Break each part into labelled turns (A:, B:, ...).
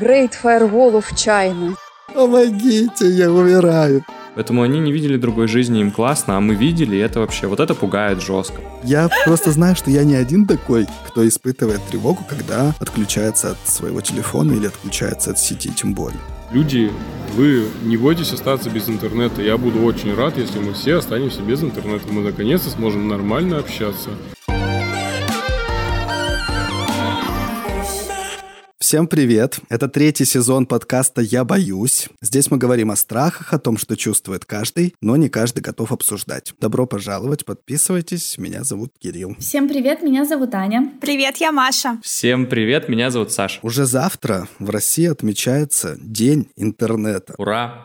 A: Great Firewall of China.
B: Помогите, я умираю.
C: Поэтому они не видели другой жизни, им классно, а мы видели, и это вообще, вот это пугает жестко.
B: Я просто знаю, что я не один такой, кто испытывает тревогу, когда отключается от своего телефона или отключается от сети, тем более.
D: Люди, вы не бойтесь остаться без интернета. Я буду очень рад, если мы все останемся без интернета. Мы наконец-то сможем нормально общаться.
B: Всем привет! Это третий сезон подкаста «Я боюсь». Здесь мы говорим о страхах, о том, что чувствует каждый, но не каждый готов обсуждать. Добро пожаловать, подписывайтесь. Меня зовут Кирилл.
E: Всем привет, меня зовут Аня.
F: Привет, я Маша.
C: Всем привет, меня зовут Саша.
B: Уже завтра в России отмечается День интернета.
C: Ура!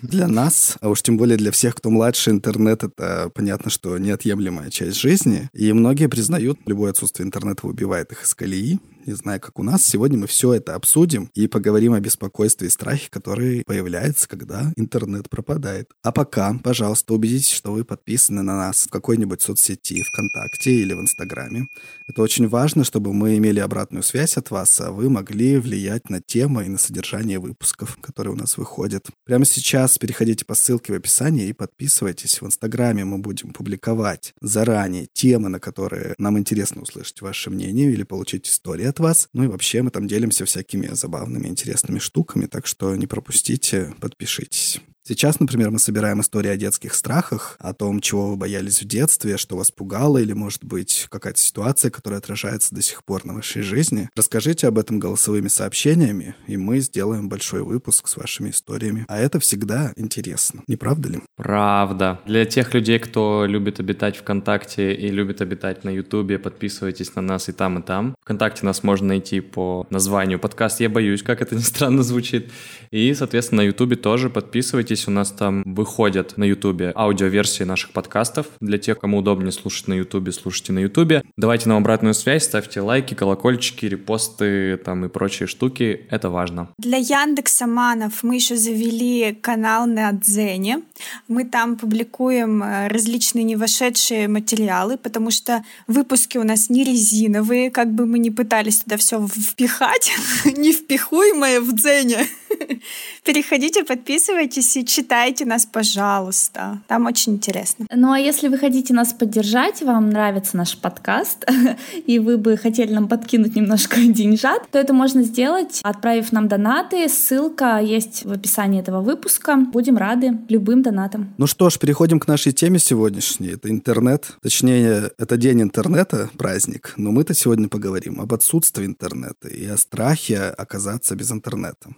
B: Для нас, а уж тем более для всех, кто младше, интернет — это понятно, что неотъемлемая часть жизни. И многие признают, любое отсутствие интернета выбивает их из колеи не знаю, как у нас. Сегодня мы все это обсудим и поговорим о беспокойстве и страхе, которые появляются, когда интернет пропадает. А пока, пожалуйста, убедитесь, что вы подписаны на нас в какой-нибудь соцсети, ВКонтакте или в Инстаграме. Это очень важно, чтобы мы имели обратную связь от вас, а вы могли влиять на темы и на содержание выпусков, которые у нас выходят. Прямо сейчас переходите по ссылке в описании и подписывайтесь. В Инстаграме мы будем публиковать заранее темы, на которые нам интересно услышать ваше мнение или получить историю от вас. Ну и вообще мы там делимся всякими забавными, интересными штуками, так что не пропустите, подпишитесь. Сейчас, например, мы собираем истории о детских страхах, о том, чего вы боялись в детстве, что вас пугало, или, может быть, какая-то ситуация, которая отражается до сих пор на вашей жизни. Расскажите об этом голосовыми сообщениями, и мы сделаем большой выпуск с вашими историями. А это всегда интересно, не правда ли?
C: Правда. Для тех людей, кто любит обитать ВКонтакте и любит обитать на Ютубе, подписывайтесь на нас и там, и там. ВКонтакте нас можно найти по названию подкаст «Я боюсь», как это ни странно звучит. И, соответственно, на Ютубе тоже подписывайтесь Подписывайтесь, у нас там выходят на Ютубе аудиоверсии наших подкастов. Для тех, кому удобнее слушать на Ютубе, слушайте на Ютубе. Давайте нам обратную связь, ставьте лайки, колокольчики, репосты там и прочие штуки. Это важно.
F: Для Яндекса Манов мы еще завели канал на Дзене. Мы там публикуем э, различные не вошедшие материалы, потому что выпуски у нас не резиновые, как бы мы ни пытались туда все впихать, не впихуемое в Дзене. Переходите, подписывайтесь и читайте нас, пожалуйста. Там очень интересно.
E: Ну а если вы хотите нас поддержать, вам нравится наш подкаст, и вы бы хотели нам подкинуть немножко деньжат, то это можно сделать, отправив нам донаты. Ссылка есть в описании этого выпуска. Будем рады любым донатам.
B: Ну что ж, переходим к нашей теме сегодняшней. Это интернет. Точнее, это день интернета, праздник. Но мы-то сегодня поговорим об отсутствии интернета и о страхе оказаться без интернета.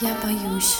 F: Я боюсь.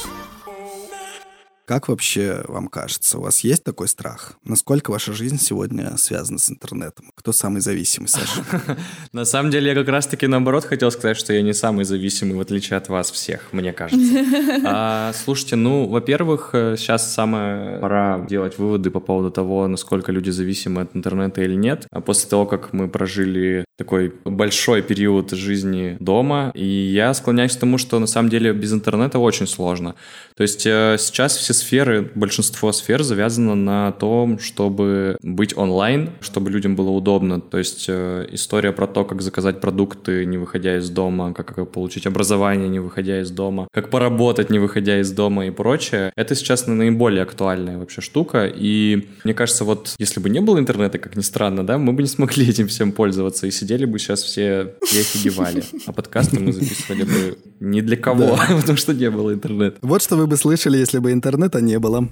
B: Как вообще вам кажется, у вас есть такой страх? Насколько ваша жизнь сегодня связана с интернетом? Кто самый зависимый, Саша?
C: На самом деле, я как раз-таки наоборот хотел сказать, что я не самый зависимый, в отличие от вас всех, мне кажется. А, слушайте, ну, во-первых, сейчас самая пора делать выводы по поводу того, насколько люди зависимы от интернета или нет. А после того, как мы прожили такой большой период жизни дома, и я склоняюсь к тому, что на самом деле без интернета очень сложно. То есть э, сейчас все сферы, большинство сфер завязано на том, чтобы быть онлайн, чтобы людям было удобно. То есть э, история про то, как заказать продукты, не выходя из дома, как, как получить образование, не выходя из дома, как поработать, не выходя из дома и прочее, это сейчас наиболее актуальная вообще штука. И мне кажется, вот если бы не было интернета, как ни странно, да, мы бы не смогли этим всем пользоваться и сидели бы сейчас все и офигевали. А подкасты мы записывали бы не для кого, потому что не было интернета.
B: Вот что вы бы слышали, если бы интернет интернета не было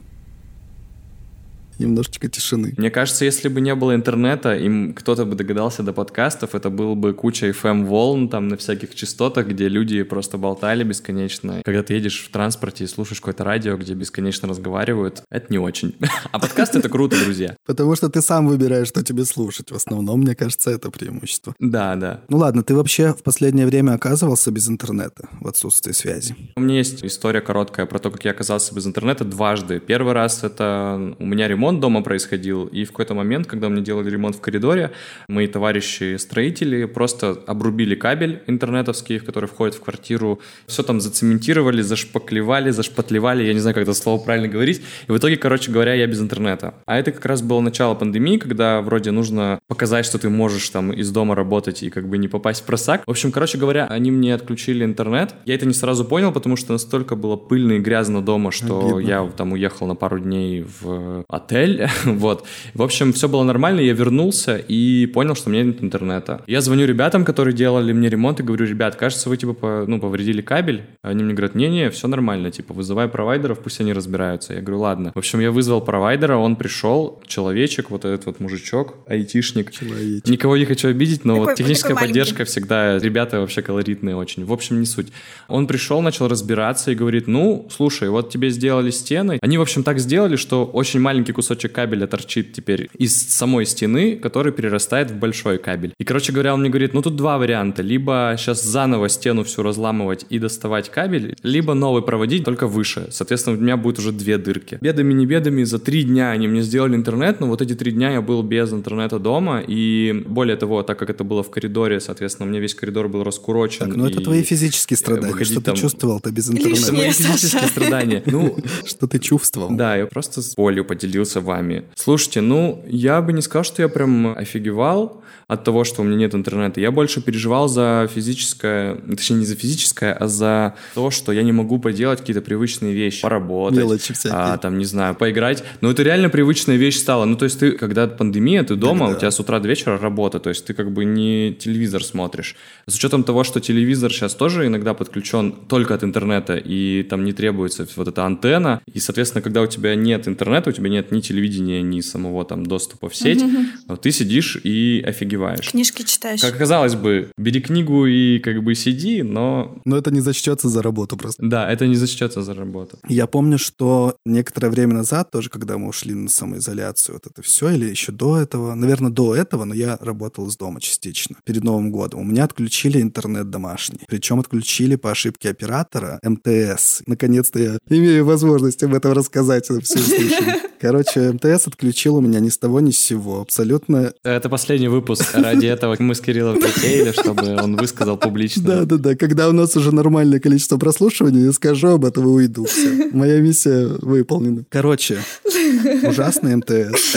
B: немножечко тишины.
C: Мне кажется, если бы не было интернета, им кто-то бы догадался до подкастов, это был бы куча FM-волн там на всяких частотах, где люди просто болтали бесконечно. Когда ты едешь в транспорте и слушаешь какое-то радио, где бесконечно разговаривают, это не очень. А подкаст — это круто, друзья.
B: Потому что ты сам выбираешь, что тебе слушать. В основном, мне кажется, это преимущество.
C: Да, да.
B: Ну ладно, ты вообще в последнее время оказывался без интернета в отсутствии связи?
C: У меня есть история короткая про то, как я оказался без интернета дважды. Первый раз — это у меня ремонт ремонт дома происходил, и в какой-то момент, когда мне делали ремонт в коридоре, мои товарищи-строители просто обрубили кабель интернетовский, в который входит в квартиру, все там зацементировали, зашпаклевали, зашпатлевали, я не знаю, как это слово правильно говорить, и в итоге, короче говоря, я без интернета. А это как раз было начало пандемии, когда вроде нужно показать, что ты можешь там из дома работать и как бы не попасть в просак. В общем, короче говоря, они мне отключили интернет. Я это не сразу понял, потому что настолько было пыльно и грязно дома, что Обидно. я там уехал на пару дней в отель. вот. В общем, все было нормально, я вернулся и понял, что у меня нет интернета. Я звоню ребятам, которые делали мне ремонт, и говорю, ребят, кажется, вы типа по, ну, повредили кабель. Они мне говорят, не-не, все нормально, типа, вызывай провайдеров, пусть они разбираются. Я говорю, ладно. В общем, я вызвал провайдера, он пришел, человечек, вот этот вот мужичок, айтишник. Человечек. Никого не хочу обидеть, но такой, вот техническая поддержка всегда, ребята вообще колоритные очень. В общем, не суть. Он пришел, начал разбираться и говорит, ну, слушай, вот тебе сделали стены. Они, в общем, так сделали, что очень маленький кусочек кабеля торчит теперь из самой стены, который перерастает в большой кабель. И, короче говоря, он мне говорит, ну, тут два варианта. Либо сейчас заново стену всю разламывать и доставать кабель, либо новый проводить, только выше. Соответственно, у меня будет уже две дырки. Бедами, не бедами, за три дня они мне сделали интернет, но вот эти три дня я был без интернета дома, и более того, так как это было в коридоре, соответственно, у меня весь коридор был раскурочен.
B: Так, ну это твои физические страдания, что там... ты чувствовал-то без интернета?
C: Это мои физические страдания. Ну,
B: что ты чувствовал?
C: Да, я просто с болью поделился вами. Слушайте, ну, я бы не сказал, что я прям офигевал от того, что у меня нет интернета. Я больше переживал за физическое, точнее, не за физическое, а за то, что я не могу поделать какие-то привычные вещи, поработать.
B: Мелочи всякие.
C: А, там, не знаю, поиграть. Но это реально привычная вещь стала. Ну, то есть ты, когда пандемия, ты дома, Тогда. у тебя с утра до вечера работа, то есть ты как бы не телевизор смотришь. С учетом того, что телевизор сейчас тоже иногда подключен только от интернета, и там не требуется вот эта антенна, и, соответственно, когда у тебя нет интернета, у тебя нет ни телевидения, ни самого там доступа в сеть, mm-hmm. ты сидишь и офигеваешь.
F: Книжки читаешь.
C: Как казалось бы, бери книгу и как бы сиди, но...
B: Но это не зачтется за работу просто.
C: Да, это не зачтется за работу.
B: Я помню, что некоторое время назад, тоже когда мы ушли на самоизоляцию, вот это все, или еще до этого, наверное, до этого, но я работал из дома частично, перед Новым годом. У меня отключили интернет домашний. Причем отключили по ошибке оператора МТС. Наконец-то я имею возможность об этом рассказать все услышали. Короче, МТС отключил у меня ни с того, ни с сего. Абсолютно...
C: Это последний выпуск. Ради этого мы с Кириллом притеяли, чтобы он высказал публично.
B: Да-да-да. Когда у нас уже нормальное количество прослушиваний, я скажу об этом и уйду. Все. Моя миссия выполнена. Короче, ужасный МТС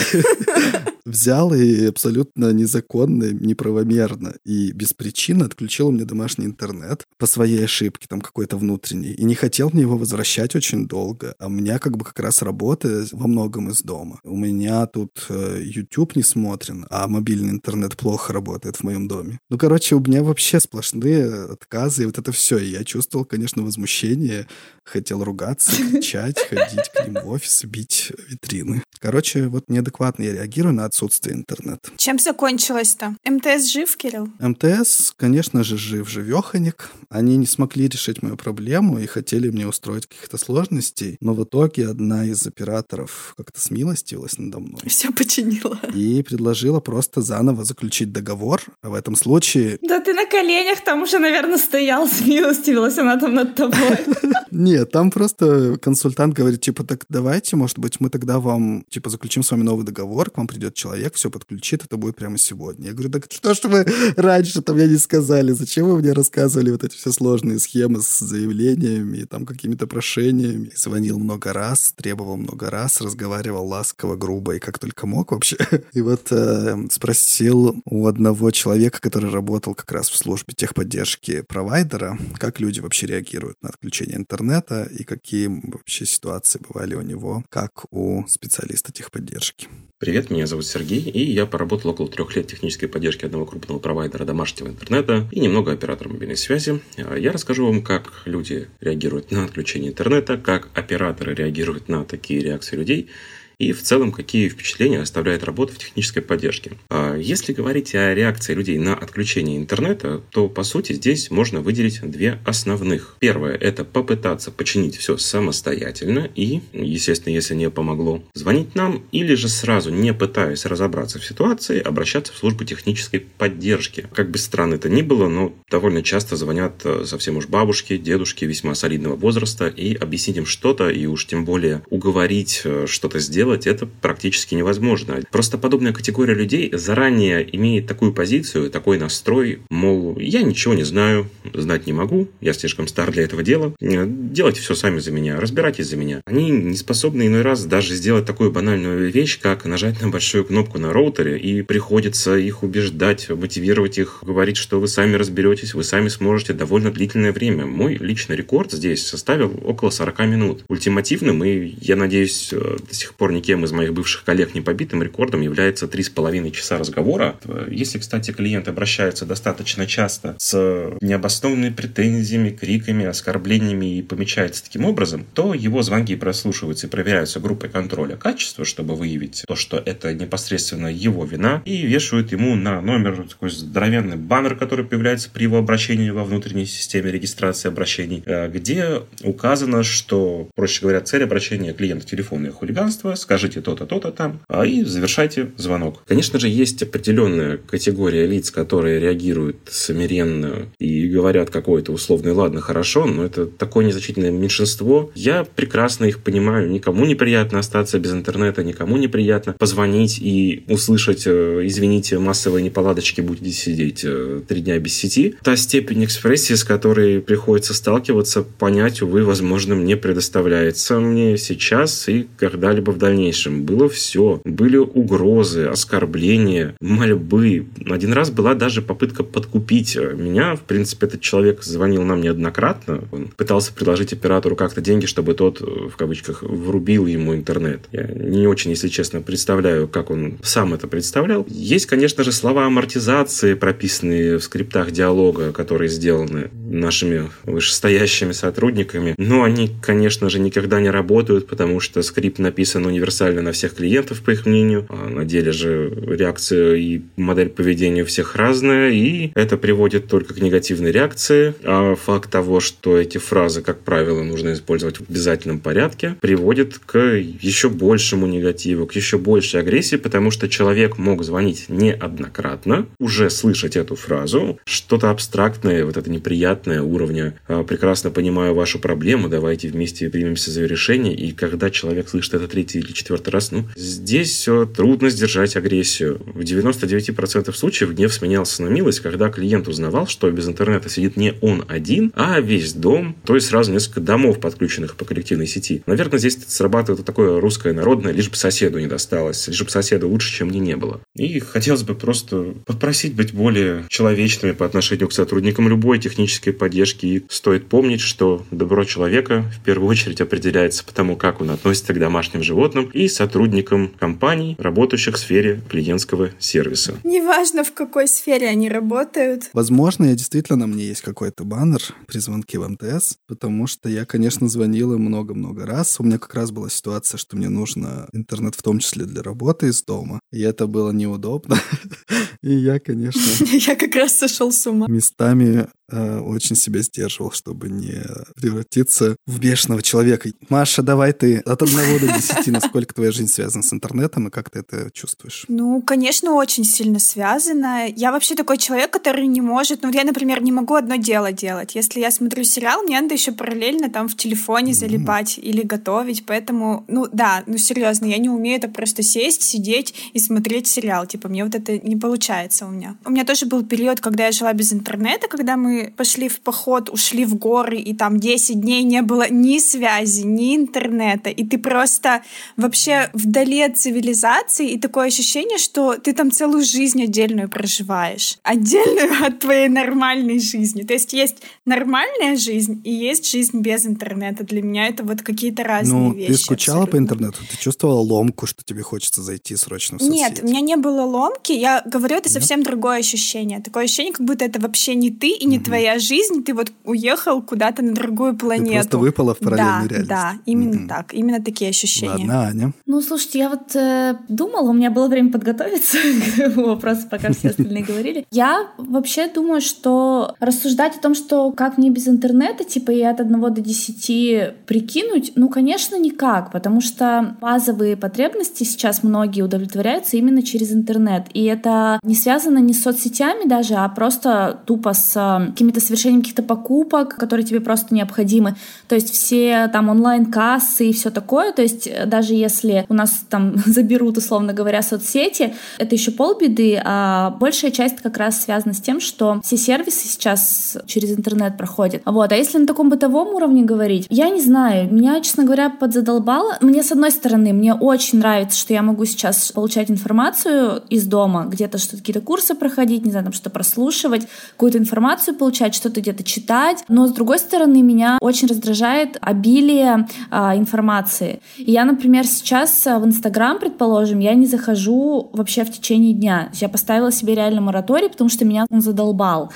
B: взял и абсолютно незаконно, неправомерно и без причины отключил мне домашний интернет по своей ошибке, там какой-то внутренней, и не хотел мне его возвращать очень долго. А у меня как бы как раз работа во многом из дома. У меня тут э, YouTube не смотрен, а мобильный интернет плохо работает в моем доме. Ну, короче, у меня вообще сплошные отказы, и вот это все. И я чувствовал, конечно, возмущение, хотел ругаться, кричать, ходить к ним в офис, бить витрины. Короче, вот неадекватно я реагирую на отсутствие интернета.
F: Чем закончилось-то? МТС жив, Кирилл?
B: МТС, конечно же, жив, живеханик. Они не смогли решить мою проблему и хотели мне устроить каких-то сложностей, но в итоге одна из операторов как-то смилостивилась надо мной.
F: Все починила.
B: И предложила просто заново заключить договор. А в этом случае...
E: Да ты на коленях там уже, наверное, стоял, смилостивилась она там над тобой.
B: Нет, там просто консультант говорит, типа, так давайте, может быть, мы тогда вам, типа, заключим с вами новый договор, к вам придет человек, все подключит, это будет прямо сегодня. Я говорю, так что ж вы раньше там мне не сказали, зачем вы мне рассказывали вот эти все сложные схемы с заявлениями, там, какими-то прошениями. Звонил много раз, требовал много раз, разговаривал ласково, грубо и как только мог вообще. И вот э, спросил у одного человека, который работал как раз в службе техподдержки провайдера, как люди вообще реагируют на отключение интернета и какие вообще ситуации бывали у него, как у специалиста техподдержки.
G: Привет, меня зовут Сергей, и я поработал около трех лет технической поддержки одного крупного провайдера домашнего интернета и немного оператора мобильной связи. Я расскажу вам, как люди реагируют на отключение интернета, как операторы реагируют на такие реакции людей – и в целом какие впечатления оставляет работа в технической поддержке. А если говорить о реакции людей на отключение интернета, то по сути здесь можно выделить две основных. Первое – это попытаться починить все самостоятельно и, естественно, если не помогло, звонить нам или же сразу, не пытаясь разобраться в ситуации, обращаться в службу технической поддержки. Как бы странно это ни было, но довольно часто звонят э, совсем уж бабушки, дедушки весьма солидного возраста и объяснить им что-то, и уж тем более уговорить э, что-то сделать, сделать это практически невозможно. Просто подобная категория людей заранее имеет такую позицию, такой настрой, мол, я ничего не знаю, знать не могу, я слишком стар для этого дела, делайте все сами за меня, разбирайтесь за меня. Они не способны иной раз даже сделать такую банальную вещь, как нажать на большую кнопку на роутере, и приходится их убеждать, мотивировать их, говорить, что вы сами разберетесь, вы сами сможете довольно длительное время. Мой личный рекорд здесь составил около 40 минут. Ультимативным и, я надеюсь, э, до сих пор никем из моих бывших коллег не побитым рекордом является 3,5 часа разговора. Если, кстати, клиент обращается достаточно часто с необоснованными претензиями, криками, оскорблениями и помечается таким образом, то его звонки прослушиваются и проверяются группой контроля качества, чтобы выявить то, что это непосредственно его вина, и вешают ему на номер такой здоровенный баннер, который появляется при его обращении во внутренней системе регистрации обращений, э, где указано, что, проще говоря, цель обращения клиента телефонное хулиганство, скажите то-то, то-то там, а и завершайте звонок. Конечно же, есть определенная категория лиц, которые реагируют смиренно и говорят какое-то условное «ладно, хорошо», но это такое незначительное меньшинство. Я прекрасно их понимаю. Никому неприятно остаться без интернета, никому неприятно позвонить и услышать э, «извините, массовые неполадочки, будете сидеть э, три дня без сети». Та степень экспрессии, с которой приходится сталкиваться, понять, увы, возможным не предоставляется мне сейчас и когда-либо в дальнейшем. Было все. Были угрозы, оскорбления, мольбы. Один раз была даже попытка подкупить меня. В принципе, этот человек звонил нам неоднократно. Он пытался предложить оператору как-то деньги, чтобы тот, в кавычках, врубил ему интернет. Я не очень, если честно, представляю, как он сам это представлял. Есть, конечно же, слова амортизации, прописанные в скриптах диалога, которые сделаны нашими вышестоящими сотрудниками. Но они, конечно же, никогда не работают, потому что скрипт написан универсально на всех клиентов, по их мнению. А на деле же реакция и модель поведения у всех разная, и это приводит только к негативной реакции. А факт того, что эти фразы, как правило, нужно использовать в обязательном порядке, приводит к еще большему негативу, к еще большей агрессии, потому что человек мог звонить неоднократно, уже слышать эту фразу, что-то абстрактное, вот это неприятное уровня «А, «прекрасно понимаю вашу проблему, давайте вместе примемся за решение», и когда человек слышит это третий или четвертый раз, ну, здесь все трудно сдержать агрессию. В 99% случаев гнев сменялся на милость, когда клиент узнавал, что без интернета сидит не он один, а весь дом, то есть сразу несколько домов, подключенных по коллективной сети. Наверное, здесь срабатывает такое русское народное, лишь бы соседу не досталось, лишь бы соседу лучше, чем мне не было. И хотелось бы просто попросить быть более человечными по отношению к сотрудникам любой технической поддержки. И стоит помнить, что добро человека в первую очередь определяется по тому, как он относится к домашним животным и сотрудникам компаний, работающих в сфере клиентского сервиса.
F: Неважно, в какой сфере они работают.
B: Возможно, я действительно, на мне есть какой-то баннер при звонке в МТС, потому что я, конечно, звонил им много-много раз. У меня как раз была ситуация, что мне нужно интернет в том числе для работы из дома. И это было неудобно. И я, конечно...
F: Я как раз сошел с ума.
B: Местами очень себя сдерживал, чтобы не превратиться в бешеного человека. Маша, давай ты от одного до десяти, насколько твоя жизнь связана с интернетом и как ты это чувствуешь?
F: Ну, конечно, очень сильно связана. Я вообще такой человек, который не может... Ну, я, например, не могу одно дело делать. Если я смотрю сериал, мне надо еще параллельно там в телефоне залипать mm. или готовить. Поэтому, ну да, ну серьезно, я не умею это просто сесть, сидеть и смотреть сериал. Типа, мне вот это не получается у меня. У меня тоже был период, когда я жила без интернета, когда мы пошли в поход, ушли в горы, и там 10 дней не было ни связи, ни интернета. И ты просто вообще вдали от цивилизации, и такое ощущение, что ты там целую жизнь отдельную проживаешь. Отдельную от твоей нормальной жизни. То есть есть нормальная жизнь и есть жизнь без интернета. Для меня это вот какие-то разные
B: ну,
F: вещи.
B: ты скучала
F: абсолютно.
B: по интернету? Ты чувствовала ломку, что тебе хочется зайти срочно в соцсеть?
F: Нет, у меня не было ломки. Я говорю, это совсем Нет? другое ощущение. Такое ощущение, как будто это вообще не ты и не. Твоя жизнь. Ты вот уехал куда-то на другую планету. Ты
B: просто выпала в параллельную
F: да,
B: реальность.
F: Да, именно угу. так. Именно такие ощущения.
B: Ладно, Аня.
E: Ну, слушайте, я вот э, думала, у меня было время подготовиться к вопросу, пока все остальные говорили. Я вообще думаю, что рассуждать о том, что как мне без интернета, типа и от 1 до 10 прикинуть, ну, конечно, никак, потому что базовые потребности сейчас многие удовлетворяются именно через интернет. И это не связано не с соцсетями даже, а просто тупо с какими-то совершением каких-то покупок, которые тебе просто необходимы. То есть все там онлайн-кассы и все такое. То есть э, даже если у нас там заберут, условно говоря, соцсети, это еще полбеды, а большая часть как раз связана с тем, что все сервисы сейчас через интернет проходят. Вот. А если на таком бытовом уровне говорить, я не знаю, меня, честно говоря, подзадолбало. Мне, с одной стороны, мне очень нравится, что я могу сейчас получать информацию из дома, где-то что-то, какие-то курсы проходить, не знаю, там что-то прослушивать, какую-то информацию получать, что-то где-то читать. Но, с другой стороны, меня очень раздражает обилие а, информации. И я, например, сейчас в Инстаграм, предположим, я не захожу вообще в течение дня. Я поставила себе реально мораторий, потому что меня он задолбал.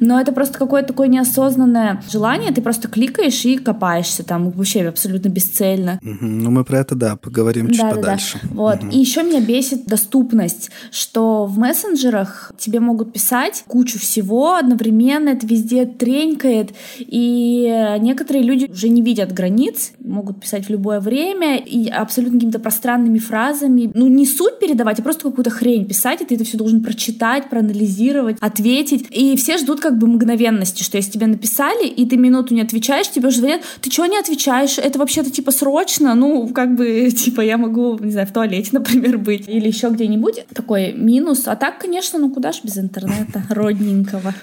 E: Но это просто какое-то такое неосознанное желание, ты просто кликаешь и копаешься там вообще абсолютно бесцельно.
B: Угу. Ну, мы про это, да, поговорим чуть
E: да,
B: подальше.
E: Да, да. Вот. Угу. И еще меня бесит доступность, что в мессенджерах тебе могут писать кучу всего одновременно, это везде тренькает, и некоторые люди уже не видят границ, могут писать в любое время, и абсолютно какими-то пространными фразами. Ну, не суть передавать, а просто какую-то хрень писать, и ты это все должен прочитать, проанализировать, ответить. И все ждут как бы мгновенности, что если тебе написали, и ты минуту не отвечаешь, тебе уже звонят, ты чего не отвечаешь? Это вообще-то типа срочно, ну, как бы, типа, я могу, не знаю, в туалете, например, быть, или еще где-нибудь. Такой минус. А так, конечно, ну куда ж без интернета родненького.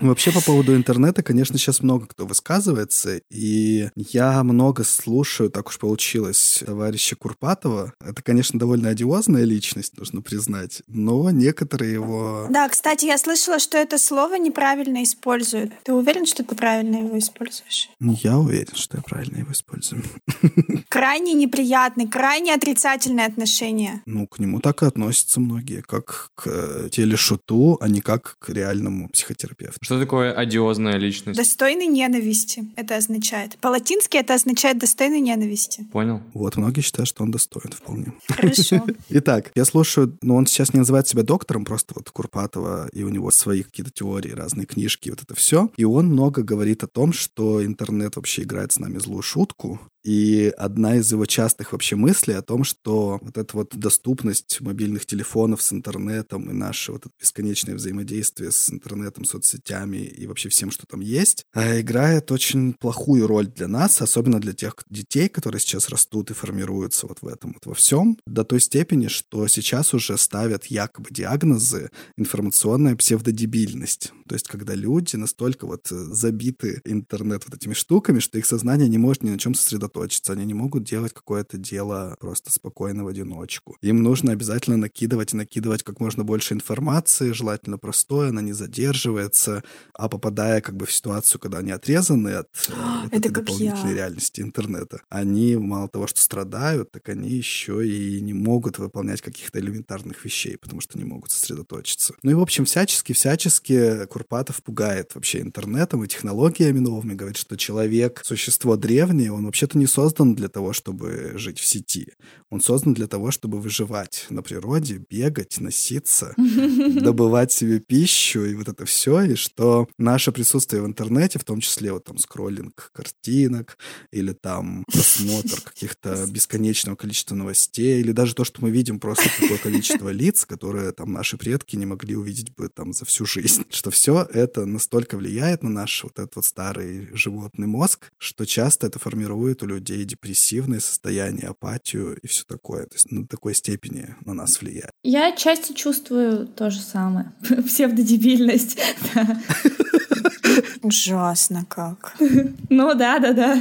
B: Вообще, по поводу интернета, конечно, сейчас много кто высказывается, и я много слушаю, так уж получилось, товарища Курпатова. Это, конечно, довольно одиозная личность, нужно признать, но некоторые его...
F: Да, кстати, я слышала, что это слово неправильно используют. Ты уверен, что ты правильно его используешь?
B: Я уверен, что я правильно его использую.
F: Крайне неприятный, крайне отрицательное отношение.
B: Ну, к нему так и относятся многие, как к телешуту, а не как к реальному психотерапевту.
C: Что такое одиозная личность?
F: Достойный ненависти это означает. По-латински это означает достойный ненависти.
C: Понял.
B: Вот, многие считают, что он достоин вполне.
F: Хорошо.
B: Итак, я слушаю, но он сейчас не называет себя доктором, просто вот Курпатова, и у него свои какие-то теории, разные книжки, вот это все. И он много говорит о том, что интернет вообще играет с нами злую шутку, и одна из его частых вообще мыслей о том, что вот эта вот доступность мобильных телефонов с интернетом и наше вот это бесконечное взаимодействие с интернетом, соцсетями и вообще всем, что там есть, а, играет очень плохую роль для нас, особенно для тех детей, которые сейчас растут и формируются вот в этом вот во всем, до той степени, что сейчас уже ставят якобы диагнозы информационная псевдодебильность. То есть когда люди настолько вот забиты интернет вот этими штуками, что их сознание не может ни на чем сосредоточиться сосредоточиться, они не могут делать какое-то дело просто спокойно в одиночку. Им нужно обязательно накидывать и накидывать как можно больше информации, желательно простое, она не задерживается, а попадая как бы в ситуацию, когда они отрезаны от э, вот этой дополнительной я. реальности интернета, они мало того, что страдают, так они еще и не могут выполнять каких-то элементарных вещей, потому что не могут сосредоточиться. Ну и, в общем, всячески-всячески Курпатов пугает вообще интернетом и технологиями новыми, говорит, что человек — существо древнее, он вообще-то не создан для того, чтобы жить в сети. Он создан для того, чтобы выживать на природе, бегать, носиться, добывать себе пищу и вот это все, и что наше присутствие в интернете, в том числе вот там скроллинг картинок или там просмотр каких-то бесконечного количества новостей, или даже то, что мы видим просто такое количество лиц, которые там наши предки не могли увидеть бы там за всю жизнь, что все это настолько влияет на наш вот этот вот старый животный мозг, что часто это формирует у людей депрессивное состояние, апатию и все такое. То есть на такой степени на нас влияет.
E: Я часто чувствую то же самое. Псевдодебильность.
F: Ужасно как.
E: Ну да, да, да.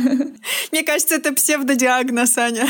F: Мне кажется, это псевдодиагноз, Аня.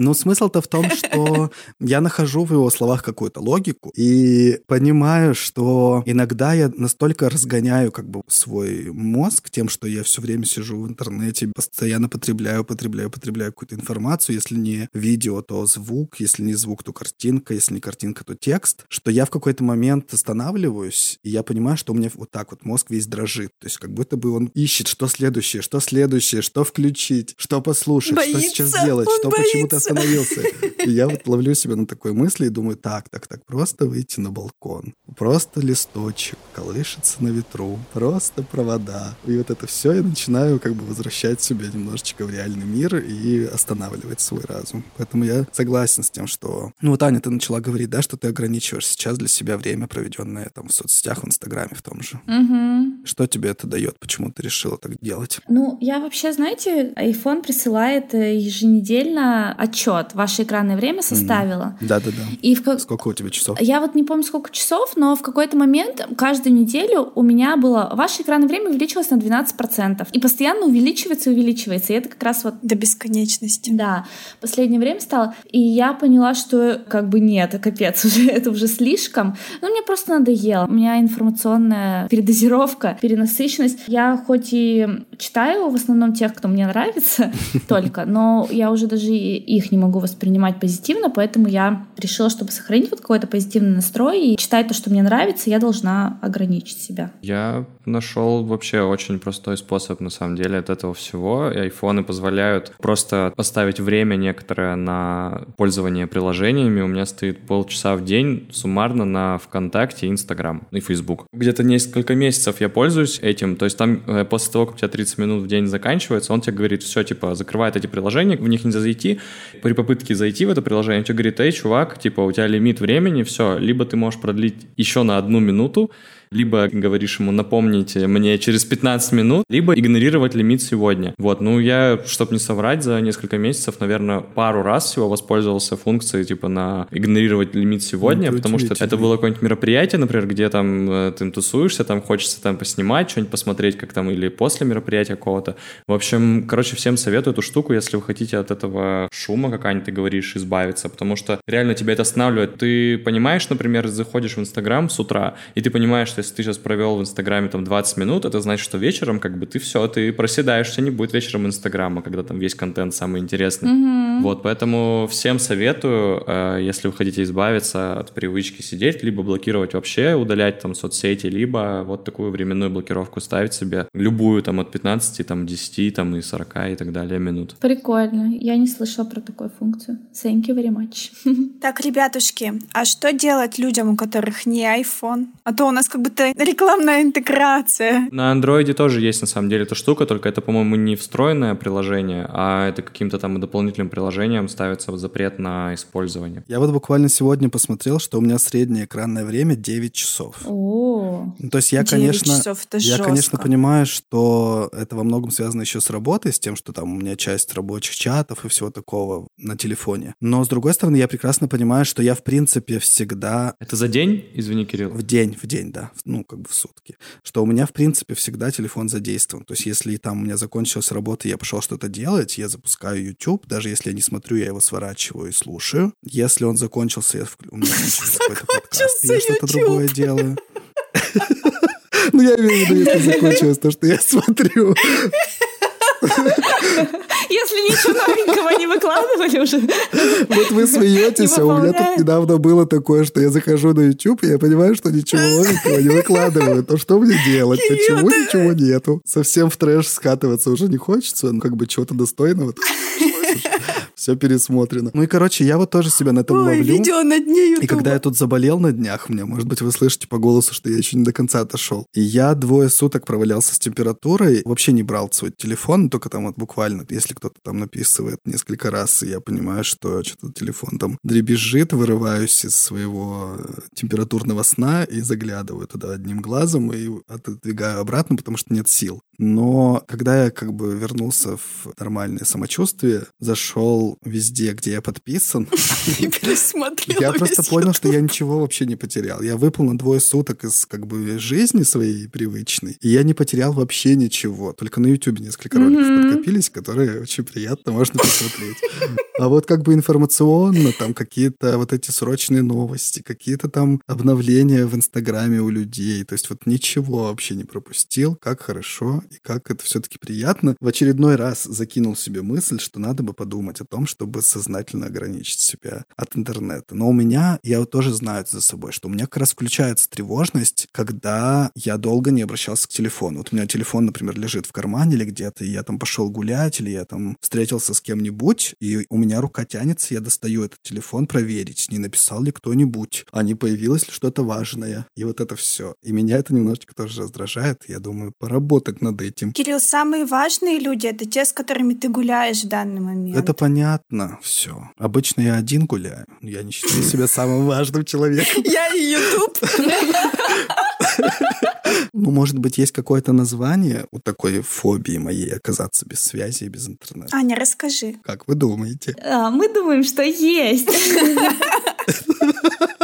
B: Ну, смысл-то в том, что я нахожу в его словах какую-то логику и понимаю, что иногда я настолько разгоняю как бы свой мозг тем, что я все время сижу в интернете, постоянно потребляю, потребляю, потребляю какую-то информацию, если не видео, то звук, если не звук, то картинка, если не картинка, то текст, что я в какой-то момент останавливаюсь, и я понимаю, что у меня вот так вот мозг весь дрожит. То есть как будто бы он ищет, что следующее, что следующее, что включить, что послушать,
F: боится,
B: что сейчас сделать, что почему-то остановился. И я вот ловлю себя на такой мысли и думаю, так, так, так, просто выйти на балкон, просто листочек, колышется на ветру, просто провода. И вот это все я начинаю как бы возвращать себя немножечко в реальный мир и останавливать свой разум. Поэтому я согласен с тем, что... Ну вот, Аня, ты начала говорить, да, что ты ограничиваешь сейчас для себя время, проведенное там в соцсетях, в Инстаграме в том же.
E: Угу.
B: Что тебе это дает? Почему ты решила так делать?
E: Ну, я вообще, знаете, iPhone присылает э, еженедельно отчет. Ваше экранное время составила.
B: Да-да-да.
E: И в как...
B: Сколько у тебя часов?
E: Я вот не помню, сколько часов, но в какой-то момент каждую неделю у меня было... Ваше экранное время увеличилось на 12%. И постоянно увеличивается и увеличивается. И это как раз вот...
F: До бесконечности.
E: Да. В последнее время стало. И я поняла, что как бы нет, капец, уже это уже слишком. Но мне просто надоело. У меня информационная передозировка, перенасыщенность. Я хоть и читаю в основном тех, кто мне нравится только, но я уже даже их не могу воспринимать позитивно, поэтому я решила, чтобы сохранить вот какой-то позитивный настрой и читать то, что мне нравится, я должна ограничить себя.
C: Я нашел вообще очень простой способ, на самом деле, от этого всего. Айфоны позволяют просто поставить время некоторое на пользование приложениями. У меня стоит полчаса в день суммарно на ВКонтакте, Инстаграм и Фейсбук. Где-то несколько месяцев я пользуюсь этим. То есть там э, после того, как у тебя 30 минут в день заканчивается, он тебе говорит, все, типа, закрывает эти приложения, в них нельзя зайти. При попытке зайти в это приложение, тебе говорит, эй, чувак, типа, у тебя лимит времени, все, либо ты можешь продлить еще на одну минуту, либо говоришь ему напомнить мне через 15 минут, либо игнорировать лимит сегодня. Вот, ну я, чтобы не соврать, за несколько месяцев, наверное, пару раз всего воспользовался функцией типа на игнорировать лимит сегодня, ну, потому что это было какое-нибудь мероприятие, например, где там э, ты тусуешься, там хочется там поснимать, что-нибудь посмотреть, как там, или после мероприятия какого-то. В общем, короче, всем советую эту штуку, если вы хотите от этого шума, как Аня, ты говоришь, избавиться, потому что реально тебя это останавливает. Ты понимаешь, например, заходишь в Инстаграм с утра, и ты понимаешь, что если ты сейчас провел в Инстаграме там 20 минут, это значит, что вечером как бы ты все, ты проседаешь, тебя не будет вечером Инстаграма, когда там весь контент самый интересный.
E: Mm-hmm.
C: Вот, поэтому всем советую, э, если вы хотите избавиться от привычки сидеть, либо блокировать вообще, удалять там соцсети, либо вот такую временную блокировку ставить себе, любую там от 15, там 10, там и 40 и так далее минут.
E: Прикольно. Я не слышала про такую функцию. Thank you very much.
F: Так, ребятушки, а что делать людям, у которых не iPhone? А то у нас как будто рекламная интеграция.
C: На андроиде тоже есть на самом деле эта штука, только это, по-моему, не встроенное приложение, а это каким-то там дополнительным приложением ставится запрет на использование.
B: Я вот буквально сегодня посмотрел, что у меня среднее экранное время 9 часов.
E: О,
B: Ну, То есть я,
F: 9
B: конечно,
F: часов, это
B: я, конечно,
F: жестко.
B: понимаю, что это во многом связано еще с работой, с тем, что там у меня часть рабочих чатов и всего такого на телефоне. Но, с другой стороны, я прекрасно понимаю, что я, в принципе, всегда
C: Это за день? Извини, Кирилл.
B: в день, в день, да, в- ну, как бы в сутки. Что у меня, в принципе, всегда телефон задействован. То есть, если там у меня закончилась работа, я пошел что-то делать, я запускаю YouTube, даже если я не смотрю, я его сворачиваю и слушаю. Если он закончился, я у меня включился какой-то подкаст, я что-то другое делаю. Ну, я имею в виду, если закончилось то, что я смотрю.
E: Если ничего новенького не выкладывали уже.
B: Вот вы смеетесь, а у меня тут недавно было такое, что я захожу на YouTube, и я понимаю, что ничего новенького не выкладывают. То что мне делать? Почему ничего нету? Совсем в трэш скатываться уже не хочется, ну как бы чего-то достойного. Все пересмотрено. Ну и, короче, я вот тоже себя на этом
F: Ой,
B: ловлю.
F: видео на дне
B: И когда я тут заболел на днях, мне, может быть, вы слышите по голосу, что я еще не до конца отошел. И я двое суток провалялся с температурой, вообще не брал свой телефон, только там вот буквально, если кто-то там написывает несколько раз, и я понимаю, что что-то телефон там дребезжит, вырываюсь из своего э, температурного сна и заглядываю туда одним глазом и отодвигаю обратно, потому что нет сил. Но когда я как бы вернулся в нормальное самочувствие, зашел везде, где я подписан, я просто понял, что я ничего вообще не потерял. Я выпал на двое суток из как бы жизни своей привычной, и я не потерял вообще ничего. Только на YouTube несколько роликов подкопились, которые очень приятно можно посмотреть. А вот как бы информационно, там какие-то вот эти срочные новости, какие-то там обновления в Инстаграме у людей. То есть вот ничего вообще не пропустил. Как хорошо и как это все-таки приятно. В очередной раз закинул себе мысль, что надо бы подумать о том, том, чтобы сознательно ограничить себя от интернета. Но у меня, я тоже знаю это за собой, что у меня как раз включается тревожность, когда я долго не обращался к телефону. Вот у меня телефон, например, лежит в кармане или где-то, и я там пошел гулять, или я там встретился с кем-нибудь, и у меня рука тянется, я достаю этот телефон проверить, не написал ли кто-нибудь, а не появилось ли что-то важное. И вот это все. И меня это немножечко тоже раздражает. Я думаю, поработать над этим.
F: Кирилл, самые важные люди — это те, с которыми ты гуляешь в данный момент.
B: Это понятно, все. Обычно я один гуляю. Я не считаю себя самым важным человеком.
F: Я и YouTube.
B: Ну, может быть, есть какое-то название у такой фобии моей оказаться без связи и без интернета.
F: Аня, расскажи.
B: Как вы думаете?
E: А, мы думаем, что есть.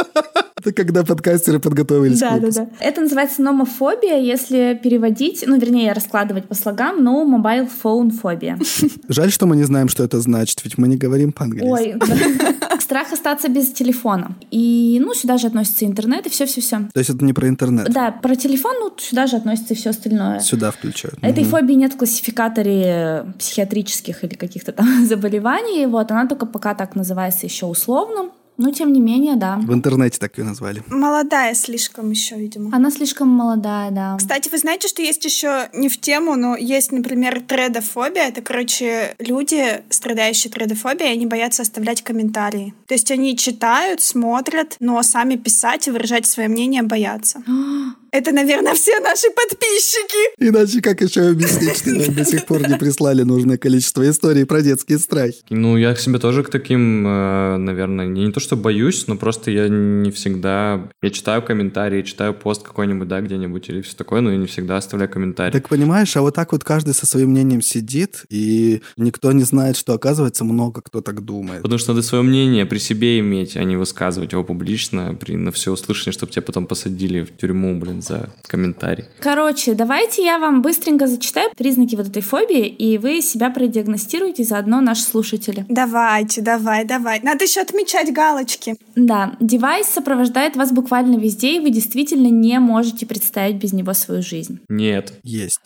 B: Это когда подкастеры подготовились
E: Да, да, да. Это называется номофобия, если переводить, ну, вернее, раскладывать по слогам, no mobile phone фобия.
B: Жаль, что мы не знаем, что это значит, ведь мы не говорим по-английски.
E: Ой, да. страх остаться без телефона. И, ну, сюда же относится интернет и все-все-все.
B: То есть это не про интернет.
E: Да, про телефон, ну, сюда же относится и все остальное.
B: Сюда включают.
E: Этой
B: Мгм.
E: фобии нет в классификаторе психиатрических или каких-то там заболеваний. Вот, она только пока так называется еще условно. Но, тем не менее, да.
B: В интернете так ее назвали.
F: Молодая слишком еще, видимо.
E: Она слишком молодая, да.
F: Кстати, вы знаете, что есть еще не в тему, но есть, например, тредофобия. Это, короче, люди, страдающие тредофобией, они боятся оставлять комментарии. То есть они читают, смотрят, но сами писать и выражать свое мнение боятся. Это, наверное, все наши подписчики.
B: Иначе как еще объяснить, что нам до сих пор не прислали нужное количество историй про детские страхи?
C: Ну, я к себе тоже к таким, э, наверное, не, не то что боюсь, но просто я не всегда... Я читаю комментарии, читаю пост какой-нибудь, да, где-нибудь или все такое, но я не всегда оставляю комментарий.
B: Так понимаешь, а вот так вот каждый со своим мнением сидит, и никто не знает, что оказывается много кто так думает.
C: Потому что надо свое мнение при себе иметь, а не высказывать его публично при, на все услышание, чтобы тебя потом посадили в тюрьму, блин, за комментарий.
E: Короче, давайте я вам быстренько зачитаю признаки вот этой фобии, и вы себя продиагностируете заодно наши слушатели.
F: Давайте, давай, давай. Надо еще отмечать галочки.
E: Да, девайс сопровождает вас буквально везде, и вы действительно не можете представить без него свою жизнь.
C: Нет,
B: Есть.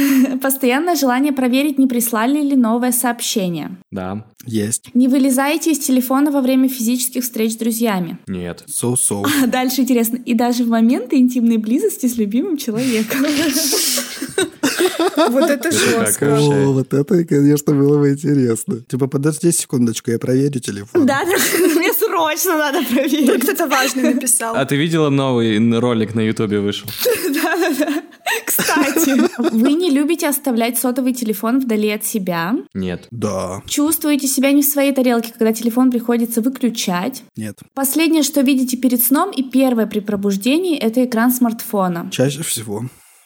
E: Постоянное желание проверить, не прислали ли новое сообщение.
C: да,
B: Есть.
E: Не вылезаете из телефона во время физических встреч с друзьями.
C: нет.
B: So-so.
E: А дальше интересно. И даже в моменты интимной близости с любимым человеком.
F: Вот это жестко.
B: О, вот это, конечно, было бы интересно. Типа, подожди секундочку, я проверю телефон.
E: Да, да, мне срочно надо проверить.
F: кто-то важный написал.
C: А ты видела новый ролик на Ютубе вышел?
E: Кстати. Вы не любите оставлять сотовый телефон вдали от себя.
C: Нет.
B: Да.
E: Чувствуете себя не в своей тарелке, когда телефон приходится выключать.
B: Нет.
E: Последнее, что видите перед сном и первое при пробуждении, это экран смартфона.
B: Чаще всего.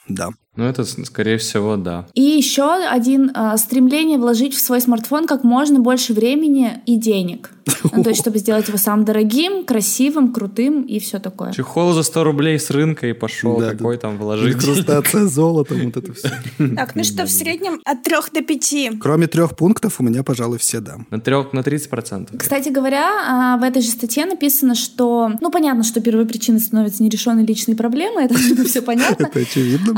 B: Да.
C: Ну, это, скорее всего, да.
E: И еще один э, стремление вложить в свой смартфон как можно больше времени и денег. Ну, то есть, чтобы сделать его самым дорогим, красивым, крутым и все такое.
C: Чехол за 100 рублей с рынка и пошел.
B: Да,
C: Какой там вложить?
B: Инкрустация золотом, вот это все.
F: Так, ну что, в среднем от трех до пяти.
B: Кроме трех пунктов у меня, пожалуй, все да.
C: На трех, на 30 процентов.
E: Кстати говоря, а, в этой же статье написано, что, ну, понятно, что первой причиной становятся нерешенные личные проблемы, это все понятно.
B: Это очевидно.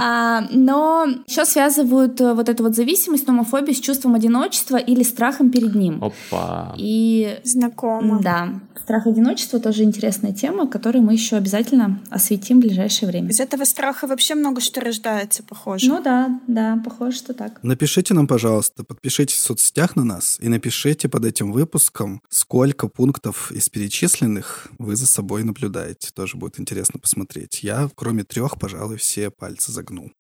E: Но еще связывают э, вот эту вот зависимость, номофобию с чувством одиночества или страхом перед ним.
C: Опа.
E: И
F: Знакомо.
E: да, страх одиночества тоже интересная тема, которую мы еще обязательно осветим в ближайшее время.
F: Из этого страха вообще много что рождается, похоже.
E: Ну да, да, похоже, что так.
B: Напишите нам, пожалуйста, подпишитесь в соцсетях на нас и напишите под этим выпуском, сколько пунктов из перечисленных вы за собой наблюдаете. Тоже будет интересно посмотреть. Я, кроме трех, пожалуй, все пальцы загнул.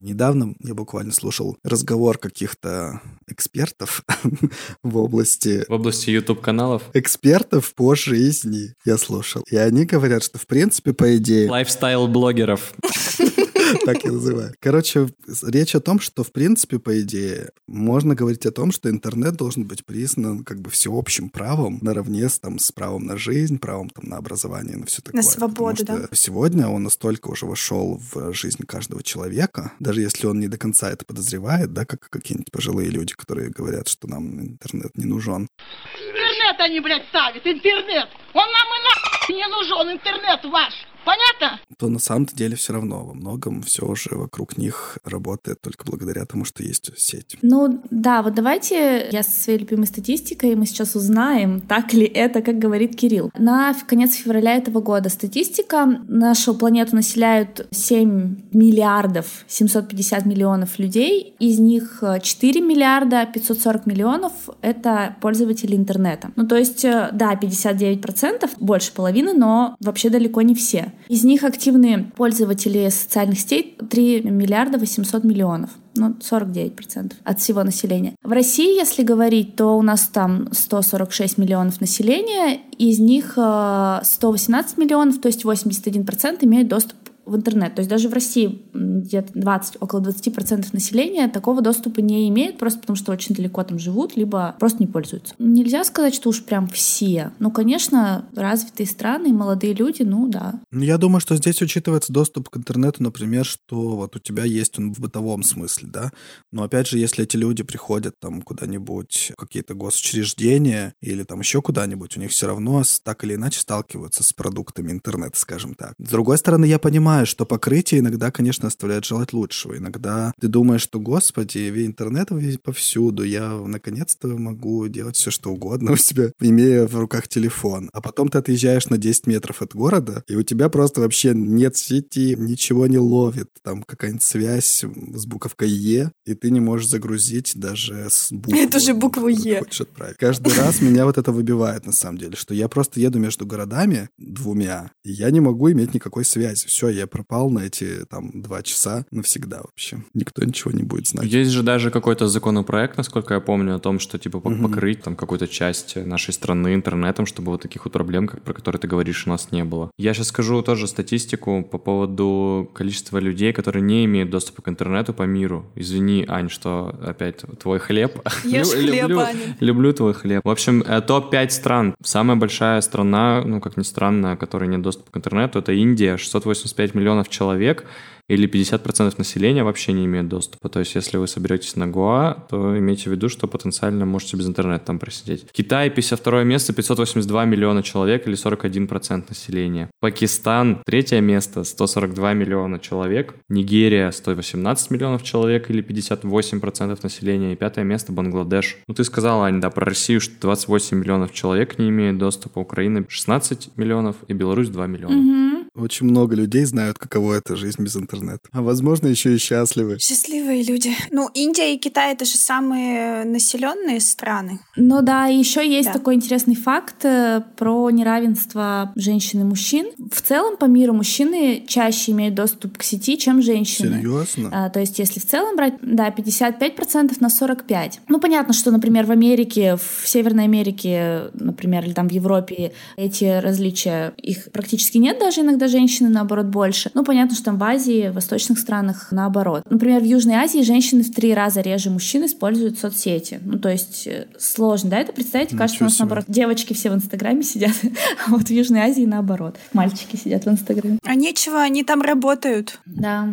B: Недавно я буквально слушал разговор каких-то экспертов в области
C: В области YouTube каналов.
B: экспертов по жизни я слушал. И они говорят, что в принципе, по идее,
C: Лайфстайл-блогеров.
B: так я называю. Короче, речь о том, что в принципе, по идее, можно говорить о том, что интернет должен быть признан как бы всеобщим правом наравне с, там, с правом на жизнь, правом там, на образование, на все такое.
F: свободу,
B: Потому что сегодня он настолько уже вошел в жизнь каждого человека, даже если он не до конца это подозревает, да, как какие-нибудь пожилые люди, которые говорят, что нам интернет не нужен.
H: Интернет они, блядь, ставят, интернет. Он нам и нахуй не нужен, интернет ваш. Понятно?
B: То на самом-то деле все равно во многом все уже вокруг них работает только благодаря тому, что есть сеть.
E: Ну да, вот давайте я со своей любимой статистикой, мы сейчас узнаем, так ли это, как говорит Кирилл. На конец февраля этого года статистика. Нашу планету населяют 7 миллиардов 750 миллионов людей, из них 4 миллиарда 540 миллионов — это пользователи интернета. Ну то есть, э, да, 59%, больше половины, но вообще далеко не все. Из них активные пользователи социальных сетей 3 миллиарда 800 миллионов ну, 49% от всего населения. В России, если говорить, то у нас там 146 миллионов населения, из них 118 э, миллионов, то есть 81% имеют доступ в интернет. То есть даже в России где-то 20, около 20% населения такого доступа не имеет, просто потому что очень далеко там живут, либо просто не пользуются. Нельзя сказать, что уж прям все. Ну, конечно, развитые страны, молодые люди, ну да.
B: Ну, я думаю, что здесь учитывается доступ к интернету, например, что вот у тебя есть он в бытовом смысле, да. Но опять же, если эти люди приходят там куда-нибудь, какие-то госучреждения или там еще куда-нибудь, у них все равно так или иначе сталкиваются с продуктами интернета, скажем так. С другой стороны, я понимаю, понимаю, что покрытие иногда, конечно, оставляет желать лучшего. Иногда ты думаешь, что, господи, весь интернет повсюду, я наконец-то могу делать все, что угодно у себя, имея в руках телефон. А потом ты отъезжаешь на 10 метров от города, и у тебя просто вообще нет сети, ничего не ловит. Там какая-нибудь связь с буковкой Е, и ты не можешь загрузить даже с буквы.
F: Это же букву Е.
B: Хочешь отправить. Каждый раз меня вот это выбивает, на самом деле, что я просто еду между городами двумя, и я не могу иметь никакой связи. Все, я пропал на эти там два часа навсегда вообще. Никто ничего не будет знать.
C: Есть же даже какой-то законопроект, насколько я помню, о том, что типа угу. покрыть там какую-то часть нашей страны интернетом, чтобы вот таких вот проблем, как про которые ты говоришь, у нас не было. Я сейчас скажу тоже статистику по поводу количества людей, которые не имеют доступа к интернету по миру. Извини, Ань, что опять твой хлеб.
F: Ешь хлеб,
C: люблю,
F: Аня.
C: люблю твой хлеб. В общем, э, топ-5 стран. Самая большая страна, ну, как ни странно, которая нет доступа к интернету, это Индия, 685 миллионов человек или 50% населения вообще не имеет доступа. То есть, если вы соберетесь на Гоа, то имейте в виду, что потенциально можете без интернета там просидеть. Китай 52 место, 582 миллиона человек или 41% населения. Пакистан третье место, 142 миллиона человек. Нигерия 118 миллионов человек или 58% населения. И пятое место Бангладеш. Ну, ты сказала, Ань, да, про Россию, что 28 миллионов человек не имеет доступа. Украина 16 миллионов и Беларусь 2 миллиона.
E: Мгм.
B: Очень много людей знают, каково это жизнь без интернета. А возможно, еще и счастливы.
F: Счастливые люди. Ну, Индия и Китай это же самые населенные страны.
E: Ну да, еще есть
F: Да.
E: такой интересный факт э, про неравенство женщин и мужчин. В целом по миру мужчины чаще имеют доступ к сети, чем женщины.
B: Серьезно?
E: А, то есть, если в целом брать, да, 55% на 45. Ну, понятно, что, например, в Америке, в Северной Америке, например, или там в Европе эти различия, их практически нет даже иногда женщины, наоборот, больше. Ну, понятно, что там в Азии, в восточных странах наоборот. Например, в Южной Азии женщины в три раза реже мужчин используют соцсети. Ну, то есть, э, сложно, да, это представить?
B: Ничего
E: Кажется, у нас,
B: себе.
E: наоборот, девочки все в Инстаграме сидят, а вот в Южной Азии наоборот. Мальчики сидят в Инстаграме.
F: А нечего, они там работают.
E: Да.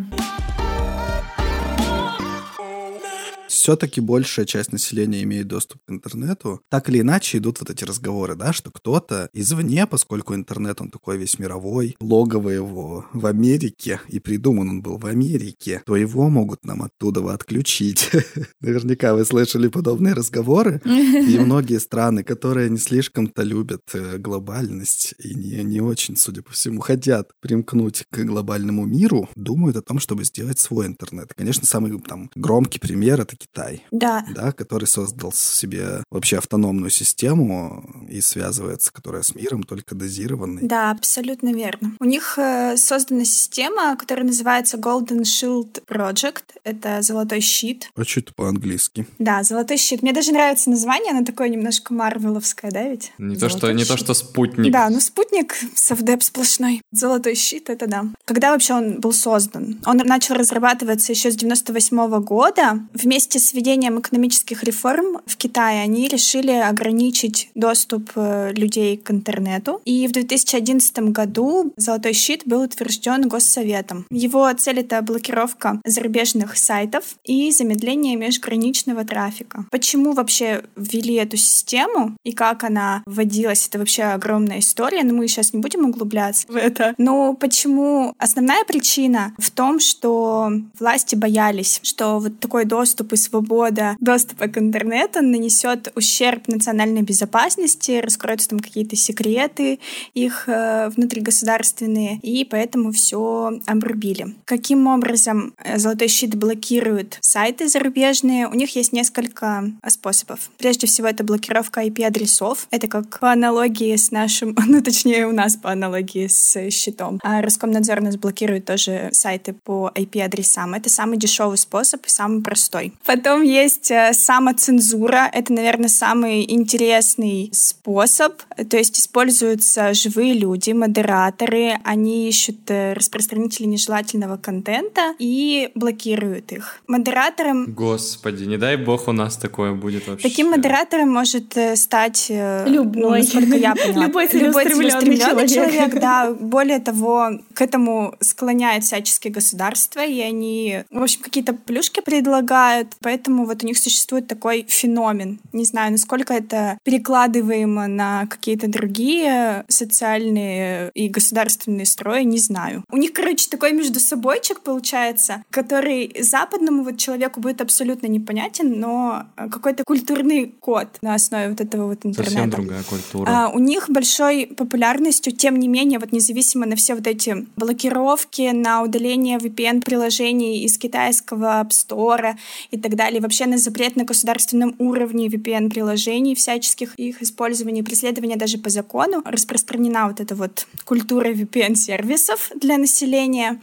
B: Все-таки большая часть населения имеет доступ к интернету. Так или иначе идут вот эти разговоры, да, что кто-то извне, поскольку интернет, он такой весь мировой, логово его в Америке, и придуман он был в Америке, то его могут нам оттуда отключить. Наверняка вы слышали подобные разговоры. И многие страны, которые не слишком-то любят э, глобальность и не, не очень, судя по всему, хотят примкнуть к глобальному миру, думают о том, чтобы сделать свой интернет. Конечно, самый там громкий пример — это Китай
F: Да.
B: да, который создал себе вообще автономную систему и связывается, которая с миром только дозированной.
F: Да, абсолютно верно. У них э, создана система, которая называется Golden Shield Project. Это золотой щит.
B: А что это по-английски?
F: Да, золотой щит. Мне даже нравится название, оно такое немножко марвеловское, да, ведь?
C: Не то, что, не то, что спутник.
F: Да, ну спутник совдеп сплошной. Золотой щит, это да. Когда вообще он был создан? Он начал разрабатываться еще с 98 года вместе с с введением экономических реформ в Китае они решили ограничить доступ э, людей к интернету. И в 2011 году «Золотой щит» был утвержден Госсоветом. Его цель — это блокировка зарубежных сайтов и замедление межграничного трафика. Почему вообще ввели эту систему и как она вводилась, это вообще огромная история, но мы сейчас не будем углубляться в это. Но почему? Основная причина в том, что власти боялись, что вот такой доступ и свобода доступа к интернету нанесет ущерб национальной безопасности, раскроются там какие-то секреты их э, внутригосударственные, и поэтому все обрубили. Каким образом э, Золотой щит блокирует сайты зарубежные? У них есть несколько способов. Прежде всего, это блокировка IP-адресов. Это как по аналогии с нашим, ну, точнее, у нас по аналогии с щитом. А Роскомнадзор нас блокирует тоже сайты по IP-адресам. Это самый дешевый способ и самый простой. Потом есть э, самоцензура. Это, наверное, самый интересный способ. То есть используются живые люди, модераторы. Они ищут э, распространителей нежелательного контента и блокируют их. Модератором...
C: Господи, не дай бог у нас такое будет вообще.
F: Таким модератором может э, стать...
E: Любой.
F: Ну, насколько я поняла.
E: Любой целеустремленный человек.
F: человек. Да. Более того, к этому склоняют всяческие государства, и они, в общем, какие-то плюшки предлагают, поэтому вот у них существует такой феномен. Не знаю, насколько это перекладываемо на какие-то другие социальные и государственные строи, не знаю. У них, короче, такой между собойчик получается, который западному вот человеку будет абсолютно непонятен, но какой-то культурный код на основе вот этого вот интернета.
C: Совсем другая культура.
F: А, у них большой популярностью, тем не менее, вот независимо на все вот эти блокировки, на удаление VPN-приложений из китайского App Store и так далее, вообще на запрет на государственном уровне VPN-приложений, всяческих их использования, преследования даже по закону, распространена вот эта вот культура VPN-сервисов для населения.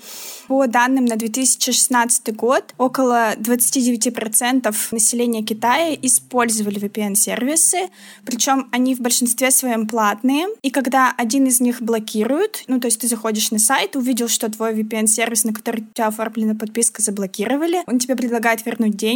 F: По данным на 2016 год, около 29% населения Китая использовали VPN-сервисы, причем они в большинстве своем платные. И когда один из них блокируют, ну то есть ты заходишь на сайт, увидел, что твой VPN-сервис, на который у тебя оформлена подписка, заблокировали, он тебе предлагает вернуть деньги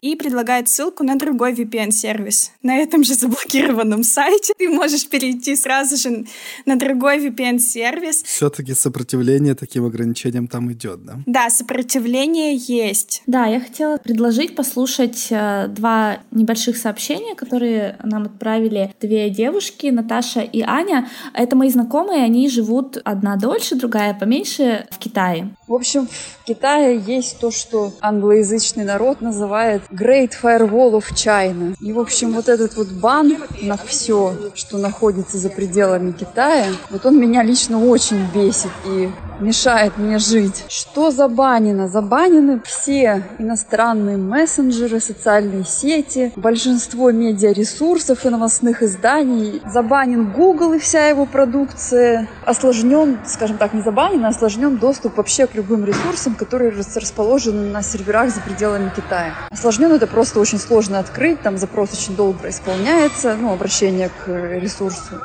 F: и предлагает ссылку на другой VPN-сервис. На этом же заблокированном сайте ты можешь перейти сразу же на другой VPN-сервис.
B: Все-таки сопротивление таким ограничениям там идет, да?
F: Да, сопротивление есть.
E: Да, я хотела предложить послушать э, два небольших сообщения, которые нам отправили две девушки, Наташа и Аня. Это мои знакомые, они живут одна дольше, другая поменьше в Китае.
A: В общем, в Китае есть то, что англоязычный народ называет Great Firewall of China. И, в общем, вот этот вот бан на все, что находится за пределами Китая, вот он меня лично очень бесит и мешает мне жить. Что забанено? Забанены все иностранные мессенджеры, социальные сети, большинство медиаресурсов и новостных изданий. Забанен Google и вся его продукция. Осложнен, скажем так, не забанен, а осложнен доступ вообще к любым ресурсам, которые расположены на серверах за пределами Китая. Осложнен это просто очень сложно открыть, там запрос очень долго исполняется, ну, обращение к ресурсу.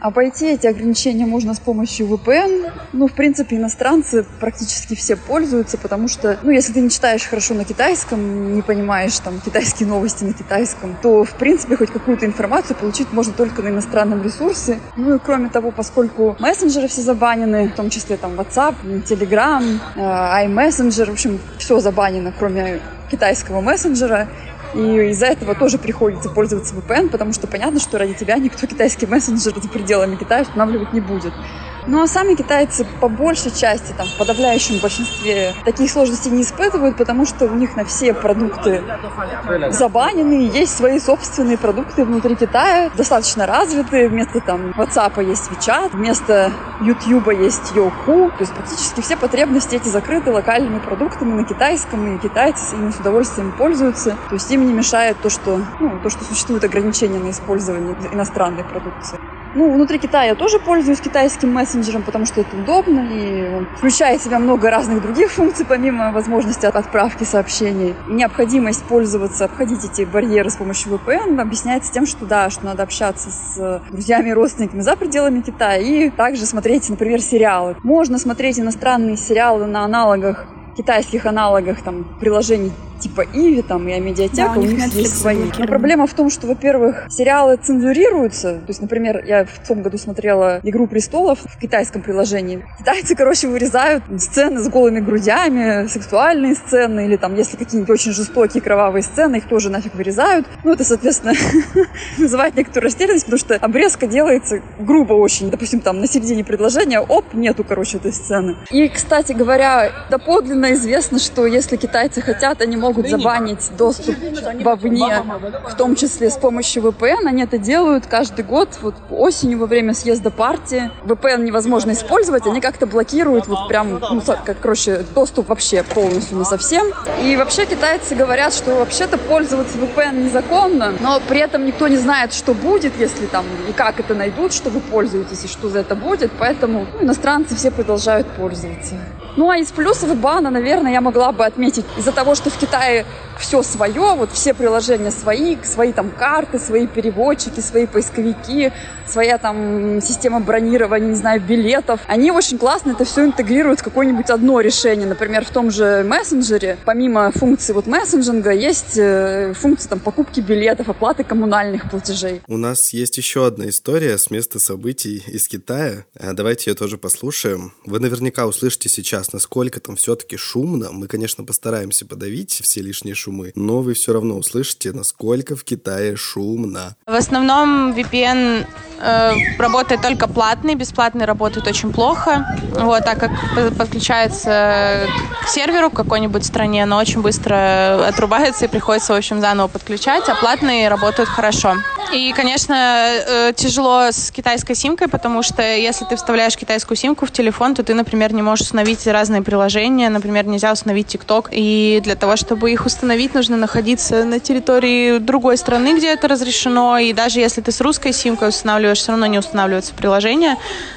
A: Обойти эти ограничения можно с помощью VPN. Ну, в принципе, иностранцы практически все пользуются, потому что, ну, если ты не читаешь хорошо на китайском, не понимаешь там китайские новости на китайском, то, в принципе, хоть какую-то информацию получить можно только на иностранном ресурсе. Ну и кроме того, поскольку мессенджеры все забанены, в том числе там WhatsApp, Telegram, э, iMessenger, в общем, все забанено, кроме китайского мессенджера, и из-за этого тоже приходится пользоваться VPN, потому что понятно, что ради тебя никто китайский мессенджер за пределами Китая устанавливать не будет. Ну а сами китайцы по большей части, там, в подавляющем большинстве, таких сложностей не испытывают, потому что у них на все продукты забанены, есть свои собственные продукты внутри Китая, достаточно развитые. Вместо там WhatsApp есть WeChat, вместо YouTube есть Youku. То есть практически все потребности эти закрыты локальными продуктами на китайском, и китайцы ими с удовольствием пользуются. То есть им не мешает то, что, ну, то, что существуют ограничения на использование иностранной продукции. Ну, внутри Китая я тоже пользуюсь китайским мессенджером, потому что это удобно, и он включает в себя много разных других функций, помимо возможности отправки сообщений. Необходимость пользоваться, обходить эти барьеры с помощью VPN объясняется тем, что да, что надо общаться с друзьями и родственниками за пределами Китая, и также смотреть, например, сериалы. Можно смотреть иностранные сериалы на аналогах китайских аналогах там, приложений типа Иви там и Амедиатека,
F: Да, у
A: у
F: них
A: есть свои. Но
F: заблокирован.
A: проблема в том, что, во-первых, сериалы цензурируются. То есть, например, я в том году смотрела «Игру престолов» в китайском приложении. Китайцы, короче, вырезают сцены с голыми грудями, сексуальные сцены, или там, если какие-нибудь очень жестокие кровавые сцены, их тоже нафиг вырезают. Ну, это, соответственно, вызывает некоторую растерянность, потому что обрезка делается грубо очень. Допустим, там на середине предложения, оп, нету, короче, этой сцены. И, кстати говоря, доподлинно известно, что если китайцы хотят, они могут забанить доступ вовне, в том числе с помощью VPN. Они это делают каждый год, вот осенью во время съезда партии. VPN невозможно использовать, они как-то блокируют вот прям, ну, со- как, короче, доступ вообще полностью на совсем. И вообще китайцы говорят, что вообще-то пользоваться VPN незаконно, но при этом никто не знает, что будет, если там и как это найдут, что вы пользуетесь и что за это будет, поэтому ну, иностранцы все продолжают пользоваться. Ну а из плюсов бана, наверное, я могла бы отметить из-за того, что в Китае все свое, вот все приложения свои, свои там карты, свои переводчики, свои поисковики, своя там система бронирования, не знаю, билетов. Они очень классно это все интегрируют в какое-нибудь одно решение. Например, в том же мессенджере, помимо функции вот мессенджинга, есть э, функция там покупки билетов, оплаты коммунальных платежей.
B: У нас есть еще одна история с места событий из Китая. А, Давайте ее тоже послушаем. Вы наверняка услышите сейчас, насколько там все-таки шумно. Мы, конечно, постараемся подавить все лишние шумы, но вы все равно услышите, насколько в Китае шумно.
H: В основном VPN э, работает только платный, бесплатный работает очень плохо. Вот, так как по- подключается к серверу в какой-нибудь стране, но очень быстро отрубается и приходится, в общем, заново подключать, а платные работают хорошо. И, конечно, э, тяжело с китайской симкой, потому что если ты вставляешь китайскую симку в телефон, то ты, например, не можешь установить разные приложения, например, нельзя установить TikTok, и для того, чтобы их установить, нужно находиться на территории другой страны, где это разрешено, и даже если ты с русской симкой устанавливаешь, все равно не устанавливается приложение.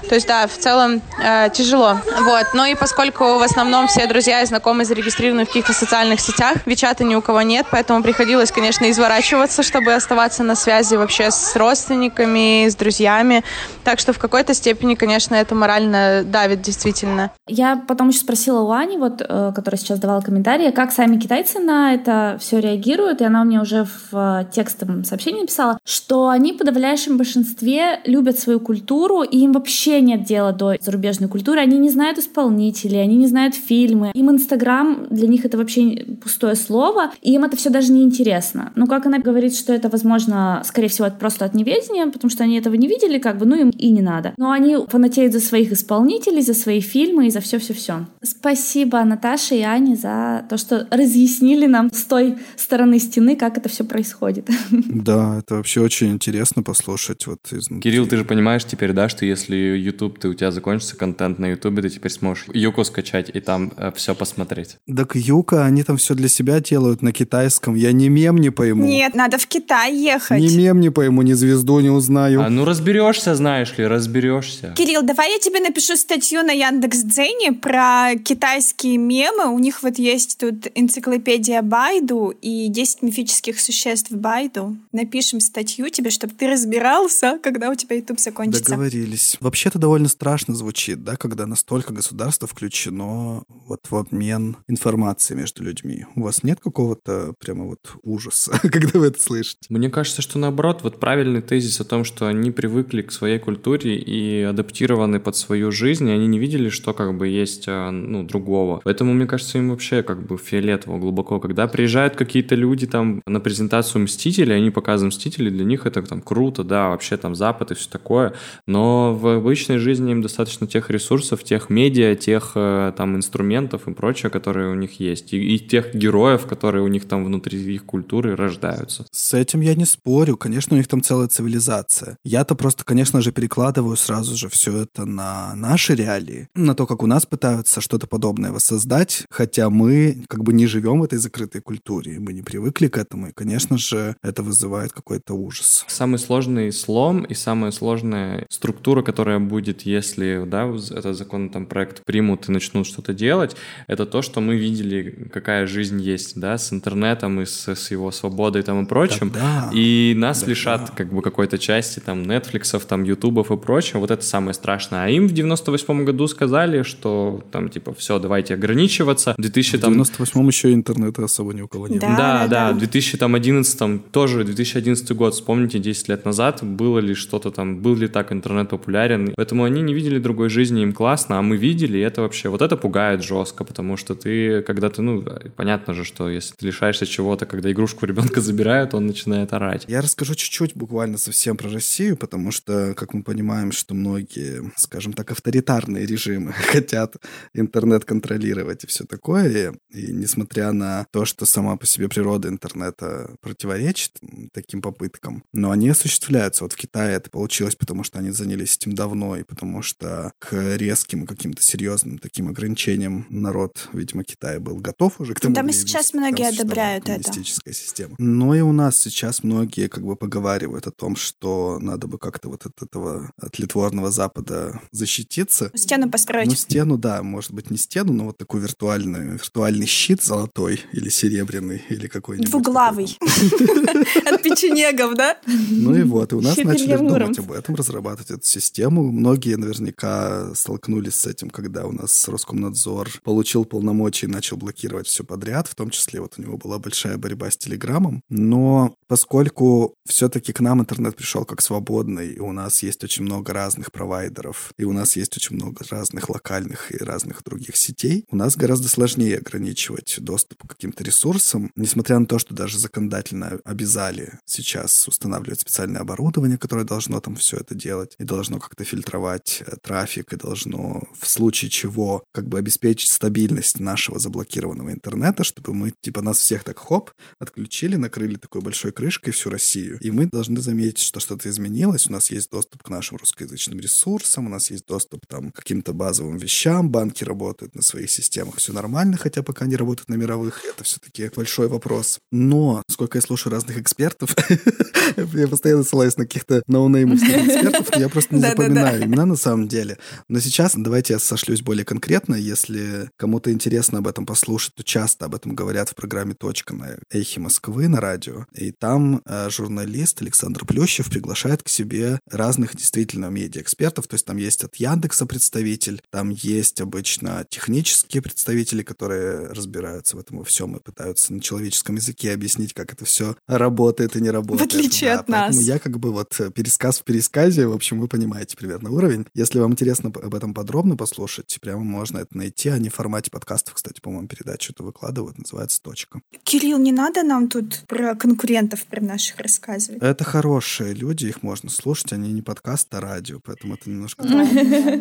H: То есть, да, в целом э, тяжело. Вот. Ну и поскольку в основном все друзья и знакомые зарегистрированы в каких-то социальных сетях, Вичата ни у кого нет, поэтому приходилось, конечно, изворачиваться, чтобы оставаться на связи вообще с родственниками, с друзьями. Так что в какой-то степени, конечно, это морально давит действительно.
E: Я потом еще спросила у Ани, вот, э, которая сейчас давала комментарии, как сами китайцы на это все реагируют, и она мне уже в э, текстовом сообщении написала, что они в подавляющем большинстве любят свою культуру, и им вообще нет дела до зарубежной культуры, они не знают исполнителей, они не знают фильмы, им Инстаграм для них это вообще пустое слово, и им это все даже не интересно. Ну, как она говорит, что это, возможно, скорее всего, просто от неведения, потому что они этого не видели, как бы, ну, им и не надо. Но они фанатеют за своих исполнителей, за свои фильмы и за все-все-все. Спасибо Наташе и Ане за то, что разъяснили нам с той стороны стены, как это все происходит.
B: Да, это вообще очень интересно послушать. Вот изнутри.
C: Кирилл, ты же понимаешь теперь, да, что если YouTube, ты у тебя закончится контент на YouTube, ты теперь сможешь Юку скачать и там все посмотреть.
B: Так Юка, они там все для себя делают на китайском. Я ни мем не пойму.
F: Нет, надо в Китай ехать.
B: Ни мем не пойму, ни звезду не узнаю.
C: А ну разберешься, знаешь ли, разберешься.
F: Кирилл, давай я тебе напишу статью на Яндекс.Дзене про китайские мемы. У них вот есть тут энциклопедия Байду и 10 мифических существ Байду. Напишем статью тебе, чтобы ты разбирался, когда у тебя YouTube закончится.
B: Договорились. Вообще-то довольно страшно звучит, да, когда настолько государство включено вот в обмен информацией между людьми. У вас нет какого-то прямо вот ужаса, когда вы это слышите?
C: Мне кажется, что наоборот, вот правильный тезис о том, что они привыкли к своей культуре и адаптированы под свою жизнь, и они не видели, что как бы есть, а, ну, другого. Поэтому, мне кажется, им вообще как бы фиолетово глубоко. Когда приезжают какие-то люди там на презентацию Мстителей, они показывают Мстители, для них это там круто, да, вообще там Запад и все такое, но в обычной жизни им достаточно тех ресурсов, тех медиа, тех э, там инструментов и прочее, которые у них есть, и, и тех героев, которые у них там внутри их культуры рождаются.
B: С этим я не спорю. Конечно, у них там целая цивилизация. Я-то просто, конечно же, перекладываю сразу же все это на наши реалии, на то, как у нас пытаются что-то подобное воссоздать, хотя мы как бы не живем в этой закрытой культуре, мы не привыкли к этому, и, конечно же, это вызывает какой-то ужас.
C: Самый сложный слом и самая сложная структура, которая будет, если да, этот закон там проект примут и начнут что-то делать, это то, что мы видели, какая жизнь есть, да, с интернетом и с, с его свободой там и прочим.
B: Да.
C: И нас нас лишат как бы какой-то части там Netflix, там Ютубов и прочего, вот это самое страшное. А им в 98 году сказали, что там типа все, давайте ограничиваться. В 2000
B: В 98-м еще интернета особо ни у кого не
F: Да.
B: было.
C: Да, да,
F: да.
C: в 2011 тоже, 2011 год, вспомните, 10 лет назад, было ли что-то там, был ли так интернет популярен, поэтому они не видели другой жизни, им классно, а мы видели, и это вообще, вот это пугает жестко, потому что ты, когда ты, ну, понятно же, что если ты лишаешься чего-то, когда игрушку ребенка забирают, он начинает орать.
B: Я расскажу чуть-чуть буквально совсем про Россию, потому что, как мы понимаем, что многие, скажем так, авторитарные режимы хотят интернет контролировать и все такое. И несмотря на то, что сама по себе природа интернета противоречит таким попыткам, но они осуществляются. Вот в Китае это получилось, потому что они занялись этим давно, и потому что к резким каким-то серьезным таким ограничениям народ, видимо, Китая был готов уже к тому.
F: Там и сейчас многие одобряют это.
B: система. Но и у нас сейчас многие как бы поговаривают о том, что надо бы как-то вот от этого от литворного Запада защититься.
F: Стену построить.
B: Ну, стену, да, может быть, не стену, но вот такой виртуальный, виртуальный щит золотой или серебряный, или какой-нибудь.
F: Двуглавый. От печенегов, да?
B: Ну и вот, и у нас начали думать об этом, разрабатывать эту систему. Многие наверняка столкнулись с этим, когда у нас Роскомнадзор получил полномочия и начал блокировать все подряд, в том числе вот у него была большая борьба с Телеграмом. Но поскольку все-таки к нам интернет пришел как свободный, и у нас есть очень много разных провайдеров, и у нас есть очень много разных локальных и разных других сетей, у нас гораздо сложнее ограничивать доступ к каким-то ресурсам, несмотря на то, что даже законодательно обязали сейчас устанавливать специальное оборудование, которое должно там все это делать, и должно как-то фильтровать э, трафик, и должно в случае чего как бы обеспечить стабильность нашего заблокированного интернета, чтобы мы, типа, нас всех так хоп, отключили, накрыли такой большой крышкой всю Россию. И мы должны заметить, что что-то изменилось, у нас есть доступ к нашим русскоязычным ресурсам, у нас есть доступ там, к каким-то базовым вещам, банки работают на своих системах, все нормально, хотя пока не работают на мировых, это все-таки большой вопрос. Но, сколько я слушаю разных экспертов, я постоянно ссылаюсь на каких-то ноунеймовских экспертов, я просто не запоминаю имена на самом деле. Но сейчас давайте я сошлюсь более конкретно. Если кому-то интересно об этом послушать, то часто об этом говорят в программе «Точка» на Эхе Москвы на радио. И там э, журналист Александр Плющев приглашает к себе разных действительно медиа-экспертов. То есть там есть от Яндекса представитель, там есть обычно технические представители, которые разбираются в этом во всем и пытаются на человеческом языке объяснить, как это все работает и не работает.
F: В отличие от
B: поэтому
F: нас.
B: Я как бы вот э, пересказ в пересказе, в общем, вы понимаете примерно уровень. Если вам интересно об этом подробно послушать, прямо можно это найти. Они в формате подкастов, кстати, по-моему, передачу это выкладывают, называется «Точка».
F: Кирилл, не надо нам тут про конкурентов про наших рассказывать.
B: Это хорошие люди, их можно слушать, они не подкаст, а радио, поэтому это немножко...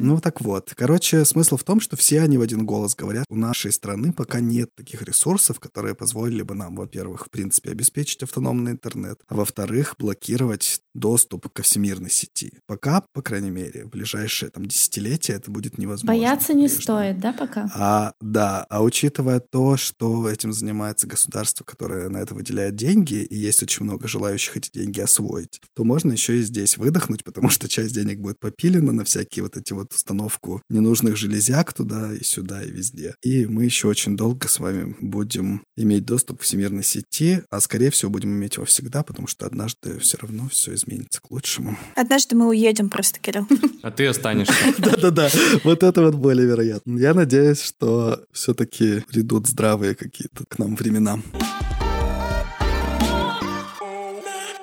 B: Ну, так вот. Короче, смысл в том, что все они в один голос говорят, у нашей страны пока нет таких ресурсов, которые позволили бы нам, во-первых, в принципе, обеспечить автономный интернет, а во-вторых, блокировать доступ ко всемирной сети. Пока, по крайней мере, в ближайшие там десятилетия это будет невозможно.
E: Бояться не
B: по-прежнему.
E: стоит, да, пока?
B: А, да, а учитывая то, что этим занимается государство, которое на это выделяет деньги, и есть очень много желающих эти деньги освоить, то можно еще и здесь выдохнуть, потому что часть денег будет попилена на всякие вот эти вот установку ненужных железяк туда и сюда и везде. И мы еще очень долго с вами будем иметь доступ к всемирной сети, а скорее всего будем иметь его всегда, потому что однажды все равно все изменится к лучшему.
F: Однажды мы уедем просто, Кирилл.
C: А ты останешься.
B: Да-да-да, вот это вот более вероятно. Я надеюсь, что все-таки придут здравые какие-то к нам времена.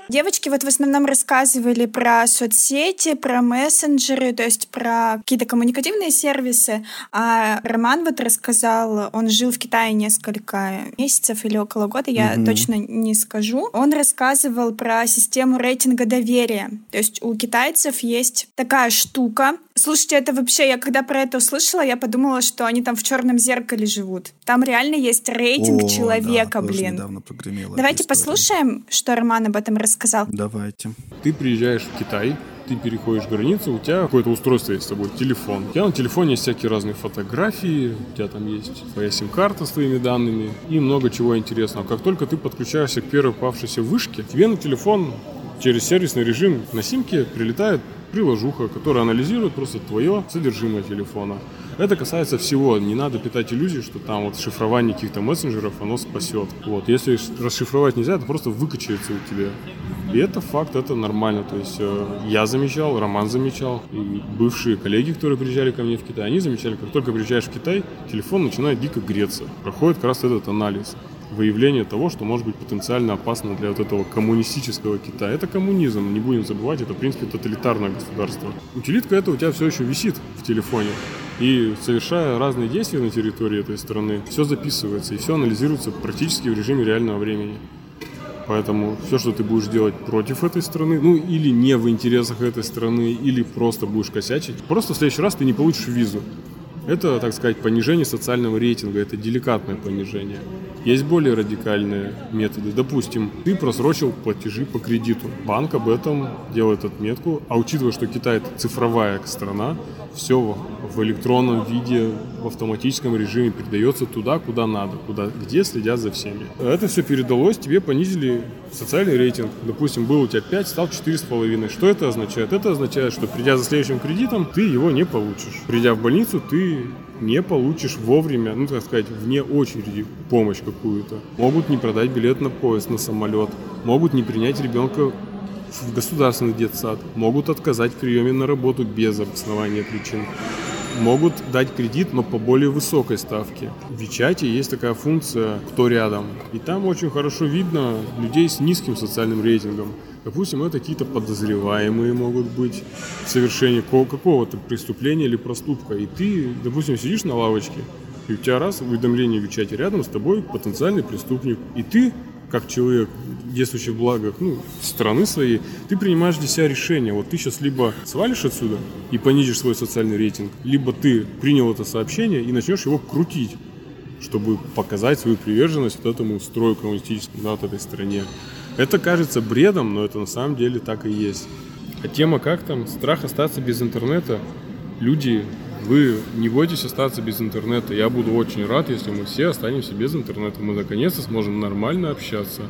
F: Девочки вот в основном рассказывали про соцсети, про мессенджеры, то есть про какие-то коммуникативные сервисы. А Роман вот рассказал, он жил в Китае несколько месяцев или около года, я
B: Мгм.
F: точно не скажу. Он рассказывал про систему рейтинга доверия. То есть у китайцев есть такая штука. Слушайте, это вообще, я когда про это услышала, я подумала, что они там в черном зеркале живут. Там реально есть рейтинг
B: О,
F: человека,
B: да,
F: блин.
B: недавно прогремела
F: Давайте послушаем, что Роман об этом рассказал.
B: Давайте.
D: Ты приезжаешь в Китай, ты переходишь границу, у тебя какое-то устройство есть с тобой, телефон. У тебя на телефоне есть всякие разные фотографии, у тебя там есть твоя сим-карта с твоими данными и много чего интересного. Как только ты подключаешься к первой попавшейся вышке, тебе на телефон через сервисный режим на симке прилетает приложуха, которая анализирует просто твое содержимое телефона. Это касается всего. Не надо питать иллюзий, что там вот шифрование каких-то мессенджеров, оно спасет. Вот. Если расшифровать нельзя, это просто выкачается у тебя. И это факт, это нормально. То есть э, я замечал, Роман замечал, и бывшие коллеги, которые приезжали ко мне в Китай, они замечали, как только приезжаешь в Китай, телефон начинает дико греться. Проходит как раз этот анализ выявление того, что может быть потенциально опасно для вот этого коммунистического Китая. Это коммунизм, не будем забывать, это, в принципе, тоталитарное государство. Утилитка это у тебя все еще висит в телефоне. И совершая разные действия на территории этой страны, все записывается и все анализируется практически в режиме реального времени. Поэтому все, что ты будешь делать против этой страны, ну или не в интересах этой страны, или просто будешь косячить, просто в следующий раз ты не получишь визу. Это, так сказать, понижение социального рейтинга, это деликатное понижение. Есть более радикальные методы. Допустим, ты просрочил платежи по кредиту. Банк об этом делает отметку. А учитывая, что Китай это цифровая страна, все в электронном виде, в автоматическом режиме передается туда, куда надо, куда, где следят за всеми. Это все передалось, тебе понизили социальный рейтинг. Допустим, был у тебя 5, стал 4,5. Что это означает? Это означает, что придя за следующим кредитом, ты его не получишь. Придя в больницу, ты не получишь вовремя, ну, так сказать, вне очереди помощь какую-то. Могут не продать билет на поезд, на самолет. Могут не принять ребенка в государственный детсад. Могут отказать в приеме на работу без обоснования причин. Могут дать кредит, но по более высокой ставке. В Вичате есть такая функция «Кто рядом?». И там очень хорошо видно людей с низким социальным рейтингом. Допустим, это какие-то подозреваемые могут быть в совершении какого-то преступления или проступка. И ты, допустим, сидишь на лавочке, и у тебя раз уведомление в чате рядом с тобой потенциальный преступник. И ты, как человек, действующий в благах ну, страны своей, ты принимаешь для себя решение. Вот ты сейчас либо свалишь отсюда и понизишь свой социальный рейтинг, либо ты принял это сообщение и начнешь его крутить чтобы показать свою приверженность вот этому строю коммунистическому, да, вот этой стране. Это кажется бредом, но это на самом деле так и есть. А тема как там? Страх остаться без интернета. Люди, вы не бойтесь остаться без интернета. Я буду очень рад, если мы все останемся без интернета. Мы наконец-то сможем нормально общаться.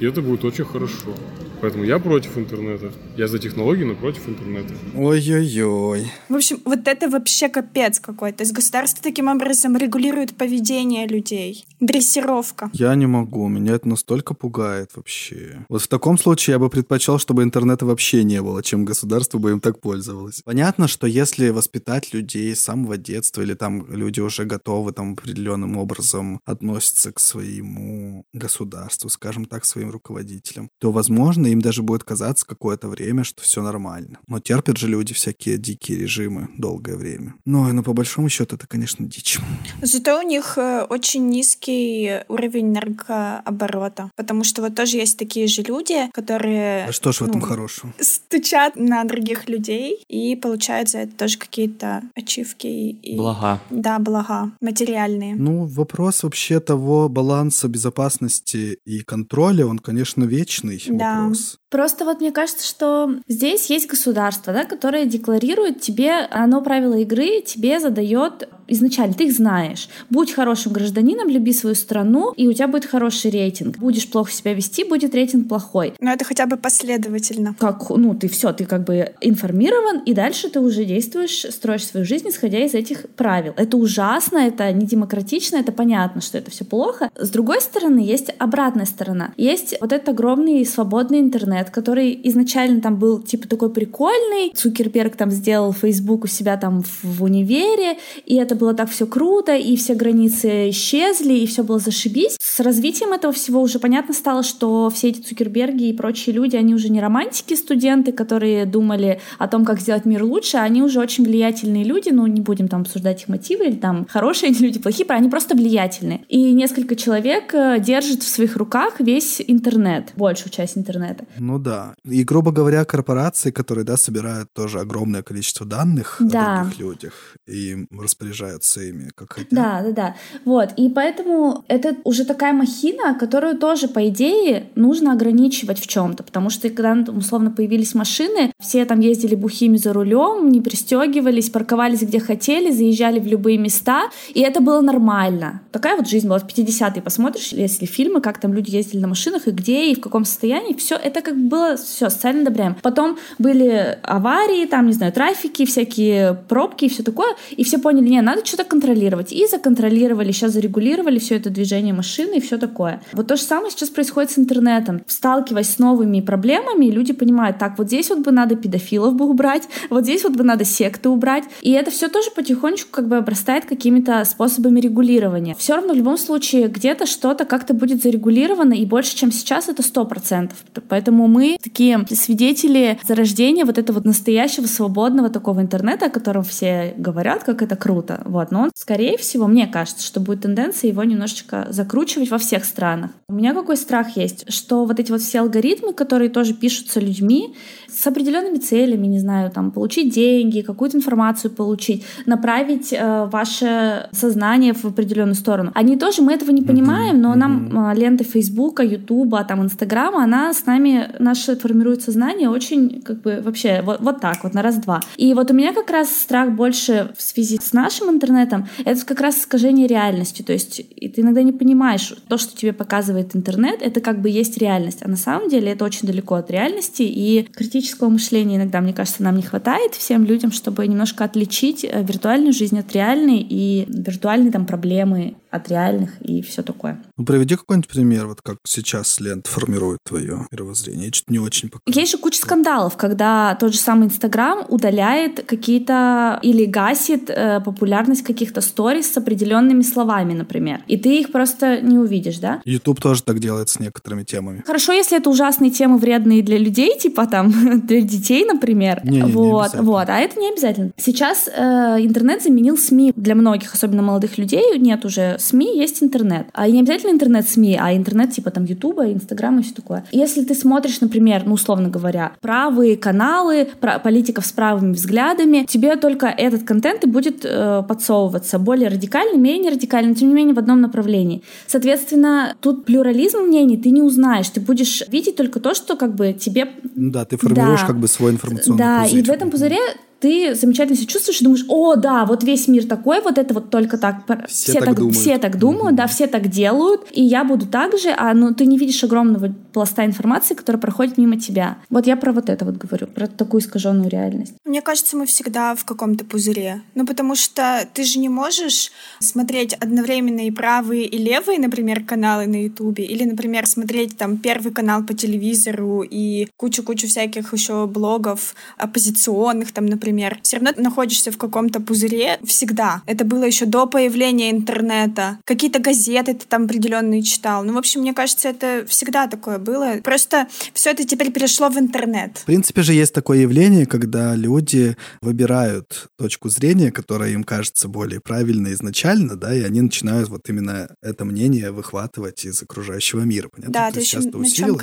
D: И это будет очень хорошо. Поэтому я против интернета. Я за технологии, но против интернета.
B: Ой-ой-ой.
F: В общем, вот это вообще капец какой-то. То есть государство таким образом регулирует поведение людей. Дрессировка.
B: Я не могу, меня это настолько пугает вообще. Вот в таком случае я бы предпочел, чтобы интернета вообще не было, чем государство бы им так пользовалось. Понятно, что если воспитать людей с самого детства, или там люди уже готовы там определенным образом относятся к своему государству, скажем так, своим руководителям, то, возможно, им даже будет казаться какое-то время, что все нормально. Но терпят же люди всякие дикие режимы долгое время. Ну, но по большому счету это, конечно, дичь.
F: Зато у них э, очень низкий уровень наркооборота, потому что вот тоже есть такие же люди, которые...
B: А что ж в этом
F: ну,
B: хорошего?
F: Стучат на других людей и получают за это тоже какие-то ачивки. И...
C: Блага.
F: Да, блага. Материальные.
B: Ну, вопрос вообще того баланса безопасности и контроля, он, конечно, вечный
F: Да.
B: вопрос.
E: Просто вот мне кажется, что здесь есть государство, да, которое декларирует тебе, оно правила игры тебе задает изначально, ты их знаешь. Будь хорошим гражданином, люби свою страну, и у тебя будет хороший рейтинг. Будешь плохо себя вести, будет рейтинг плохой.
F: Но это хотя бы последовательно.
E: Как, ну, ты все, ты как бы информирован, и дальше ты уже действуешь, строишь свою жизнь, исходя из этих правил. Это ужасно, это не демократично, это понятно, что это все плохо. С другой стороны, есть обратная сторона. Есть вот этот огромный свободный интернет, который изначально там был типа такой прикольный. Цукерберг там сделал Facebook у себя там в, универе, и это было так все круто, и все границы исчезли, и все было зашибись. С развитием этого всего уже понятно стало, что все эти Цукерберги и прочие люди, они уже не романтики студенты, которые думали о том, как сделать мир лучше, а они уже очень влиятельные люди, ну не будем там обсуждать их мотивы, или там хорошие они люди, плохие, они просто влиятельные. И несколько человек э, держит в своих руках весь интернет, большую часть интернета.
B: Ну да. И, грубо говоря, корпорации, которые, да, собирают тоже огромное количество данных
E: Да.
B: о других людях и распоряжаются ими, как хотят.
E: Да, да, да. Вот. И поэтому это уже такая махина, которую тоже, по идее, нужно ограничивать в чем-то. Потому что когда ну, условно появились машины, все там ездили бухими за рулем, не пристегивались, парковались где хотели, заезжали в любые места. И это было нормально. Такая вот жизнь была в 50-е. Посмотришь, если фильмы, как там люди ездили на машинах, и где, и в каком состоянии, все это как было все, социально одобряем. Потом были аварии, там, не знаю, трафики, всякие пробки и все такое, и все поняли, не, надо что-то контролировать. И законтролировали, сейчас зарегулировали все это движение машины и все такое. Вот то же самое сейчас происходит с интернетом. Сталкиваясь с новыми проблемами, люди понимают, так, вот здесь вот бы надо педофилов бы убрать, вот здесь вот бы надо секты убрать. И это все тоже потихонечку как бы обрастает какими-то способами регулирования. Все равно в любом случае где-то что-то как-то будет зарегулировано, и больше, чем сейчас, это сто процентов. Поэтому мы такие свидетели зарождения вот этого вот настоящего свободного такого интернета, о котором все говорят, как это круто. Вот. Но он, скорее всего, мне кажется, что будет тенденция его немножечко закручивать во всех странах. У меня какой страх есть, что вот эти вот все алгоритмы, которые тоже пишутся людьми, с определенными целями, не знаю, там, получить деньги, какую-то информацию получить, направить э, ваше сознание в определенную сторону. Они тоже, мы этого не понимаем, но нам э, лента Фейсбука, Ютуба, там, Инстаграма, она с нами, наше формирует сознание очень, как бы, вообще, вот, вот так вот, на раз-два. И вот у меня как раз страх больше в связи с нашим интернетом, это как раз искажение реальности, то есть и ты иногда не понимаешь, то, что тебе показывает интернет, это как бы есть реальность, а на самом деле это очень далеко от реальности, и критического мышления иногда, мне кажется, нам не хватает всем людям, чтобы немножко отличить э, виртуальную жизнь от реальной и виртуальные там проблемы от реальных и все такое.
B: Ну, приведи какой-нибудь пример, вот как сейчас лент формирует твое мировоззрение. Я что-то не очень пока.
E: Есть же куча скандалов, когда тот же самый Инстаграм удаляет какие-то или гасит э, популярность каких-то сторис с определенными словами, например. И ты их просто не увидишь, да?
B: YouTube тоже так делает с некоторыми темами.
E: Хорошо, если это ужасные темы, вредные для людей, типа там для детей, например.
B: Не, не,
E: вот,
B: не
E: вот, а это не обязательно. Сейчас э, интернет заменил СМИ для многих, особенно молодых людей. Нет уже СМИ, есть интернет. А не обязательно интернет-СМИ, а интернет типа там Ютуба, Инстаграма и все такое. Если ты смотришь, например, ну условно говоря, правые каналы про политиков с правыми взглядами, тебе только этот контент и будет э, подсовываться более радикальный, менее радикальный, но тем не менее в одном направлении. Соответственно, тут плюрализм мнений ты не узнаешь, ты будешь видеть только то, что как бы тебе...
B: Ну да, ты формируешь да. как бы свой информационный
E: Да,
B: пузырь.
E: и в этом пузыре ты замечательно себя чувствуешь и думаешь, о, да, вот весь мир такой, вот это вот только так.
B: Все, все так, думают.
E: Все так думают, mm-hmm. да, все так делают, и я буду так же, а ну, ты не видишь огромного пласта информации, которая проходит мимо тебя. Вот я про вот это вот говорю, про такую искаженную реальность.
F: Мне кажется, мы всегда в каком-то пузыре. Ну, потому что ты же не можешь смотреть одновременно и правые, и левые, например, каналы на Ютубе, или, например, смотреть там первый канал по телевизору и кучу-кучу всяких еще блогов оппозиционных, там, например, например, все равно находишься в каком-то пузыре всегда. Это было еще до появления интернета. Какие-то газеты ты там определенные читал. Ну, в общем, мне кажется, это всегда такое было. Просто все это теперь перешло в интернет.
B: В принципе же есть такое явление, когда люди выбирают точку зрения, которая им кажется более правильной изначально, да, и они начинают вот именно это мнение выхватывать из окружающего мира. Понятно?
F: Да, ты еще на чем.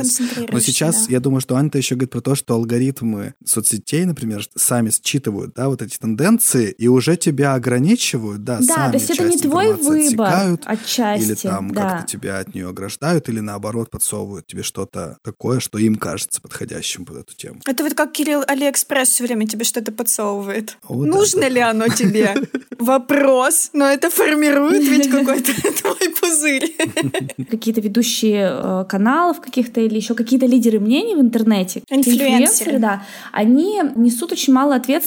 B: Но сейчас
F: да.
B: я думаю, что Аня еще говорит про то, что алгоритмы соцсетей, например, сами считывают, да, вот эти тенденции и уже тебя ограничивают, да,
E: да
B: сами
E: то есть это не твой выбор
B: отсекают,
E: отчасти,
B: или там
E: да.
B: как-то тебя от нее ограждают, или наоборот подсовывают тебе что-то такое, что им кажется подходящим под эту тему.
F: Это вот как Кирилл Алиэкспресс все время тебе что-то подсовывает.
B: О,
F: Нужно
B: да,
F: ли оно тебе? Вопрос, но это формирует ведь какой-то твой пузырь.
E: Какие-то ведущие э, каналов каких-то или еще какие-то лидеры мнений в интернете,
F: инфлюенсеры,
E: да, они несут очень мало ответственности,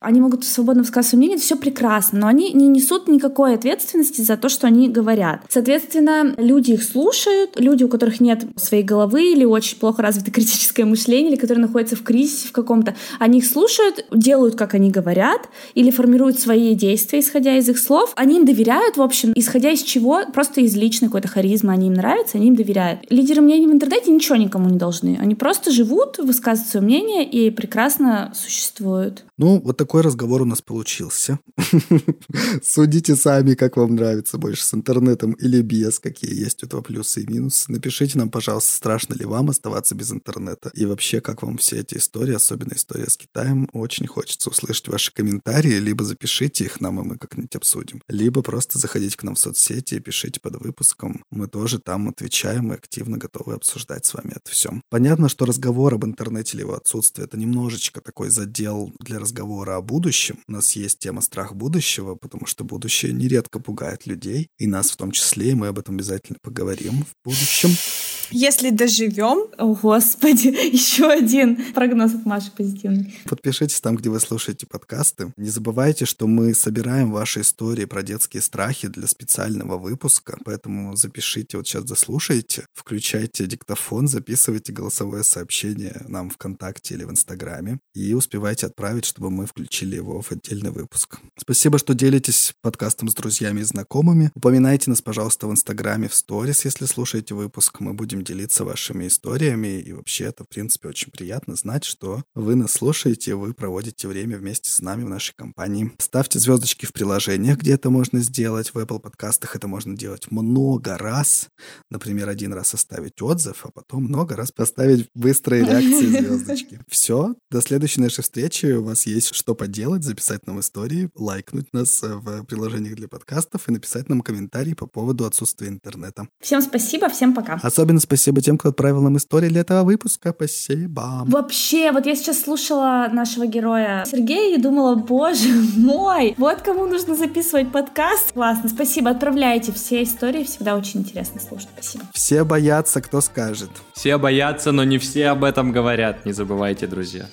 E: они могут свободно высказывать свое мнение, все прекрасно, но они не несут никакой ответственности за то, что они говорят. Соответственно, люди их слушают, люди, у которых нет своей головы или очень плохо развито критическое мышление, или которые находятся в кризисе в каком-то, они их слушают, делают, как они говорят, или формируют свои действия, исходя из их слов. Они им доверяют, в общем, исходя из чего, просто из личной какой-то харизмы, они им нравятся, они им доверяют. Лидеры мнений в интернете ничего никому не должны. Они просто живут, высказывают свое мнение и прекрасно существуют.
B: Ну, вот такой разговор у нас получился. Судите сами, как вам нравится больше, с интернетом или без, какие есть у этого плюсы и минусы. Напишите нам, пожалуйста, страшно ли вам оставаться без интернета. И вообще, как вам все эти истории, особенно история с Китаем. Очень хочется услышать ваши комментарии, либо запишите их нам, и мы как-нибудь обсудим. Либо просто заходите к нам в соцсети и пишите под выпуском. Мы тоже там отвечаем и активно готовы обсуждать с вами это все. Понятно, что разговор об интернете или его отсутствии — это немножечко такой задел для разговора о будущем. У нас есть тема страх будущего, потому что будущее нередко пугает людей, и нас в том числе, и мы об этом обязательно поговорим в будущем.
F: Если доживем.
E: О, Господи, еще один прогноз от Маши позитивный.
B: Подпишитесь там, где вы слушаете подкасты. Не забывайте, что мы собираем ваши истории про детские страхи для специального выпуска, поэтому запишите, вот сейчас заслушайте, включайте диктофон, записывайте голосовое сообщение нам ВКонтакте или в Инстаграме и успевайте отправить, чтобы мы включили его в отдельный выпуск. Спасибо, что делитесь подкастом с друзьями и знакомыми. Упоминайте нас, пожалуйста, в Инстаграме в сторис, если слушаете выпуск. Мы будем делиться вашими историями. И вообще это, в принципе, очень приятно знать, что вы нас слушаете, вы проводите время вместе с нами в нашей компании. Ставьте звездочки в приложениях, где это можно сделать. В Apple подкастах это можно делать много раз. Например, один раз оставить отзыв, а потом много раз поставить быстрые реакции звездочки. Все, до следующей нашей встречи. У вас есть что поделать, записать нам истории, лайкнуть нас в приложениях для подкастов и написать нам комментарий по поводу отсутствия интернета.
E: Всем спасибо, всем пока.
B: Особенно спасибо тем, кто отправил нам истории для этого выпуска. Спасибо.
E: Вообще, вот я сейчас слушала нашего героя Сергея и думала, боже мой, вот кому нужно записывать подкаст. Классно, спасибо, отправляйте все истории, всегда очень интересно слушать. Спасибо.
B: Все боятся, кто скажет.
C: Все боятся, но не все об этом говорят. Не забывайте, друзья.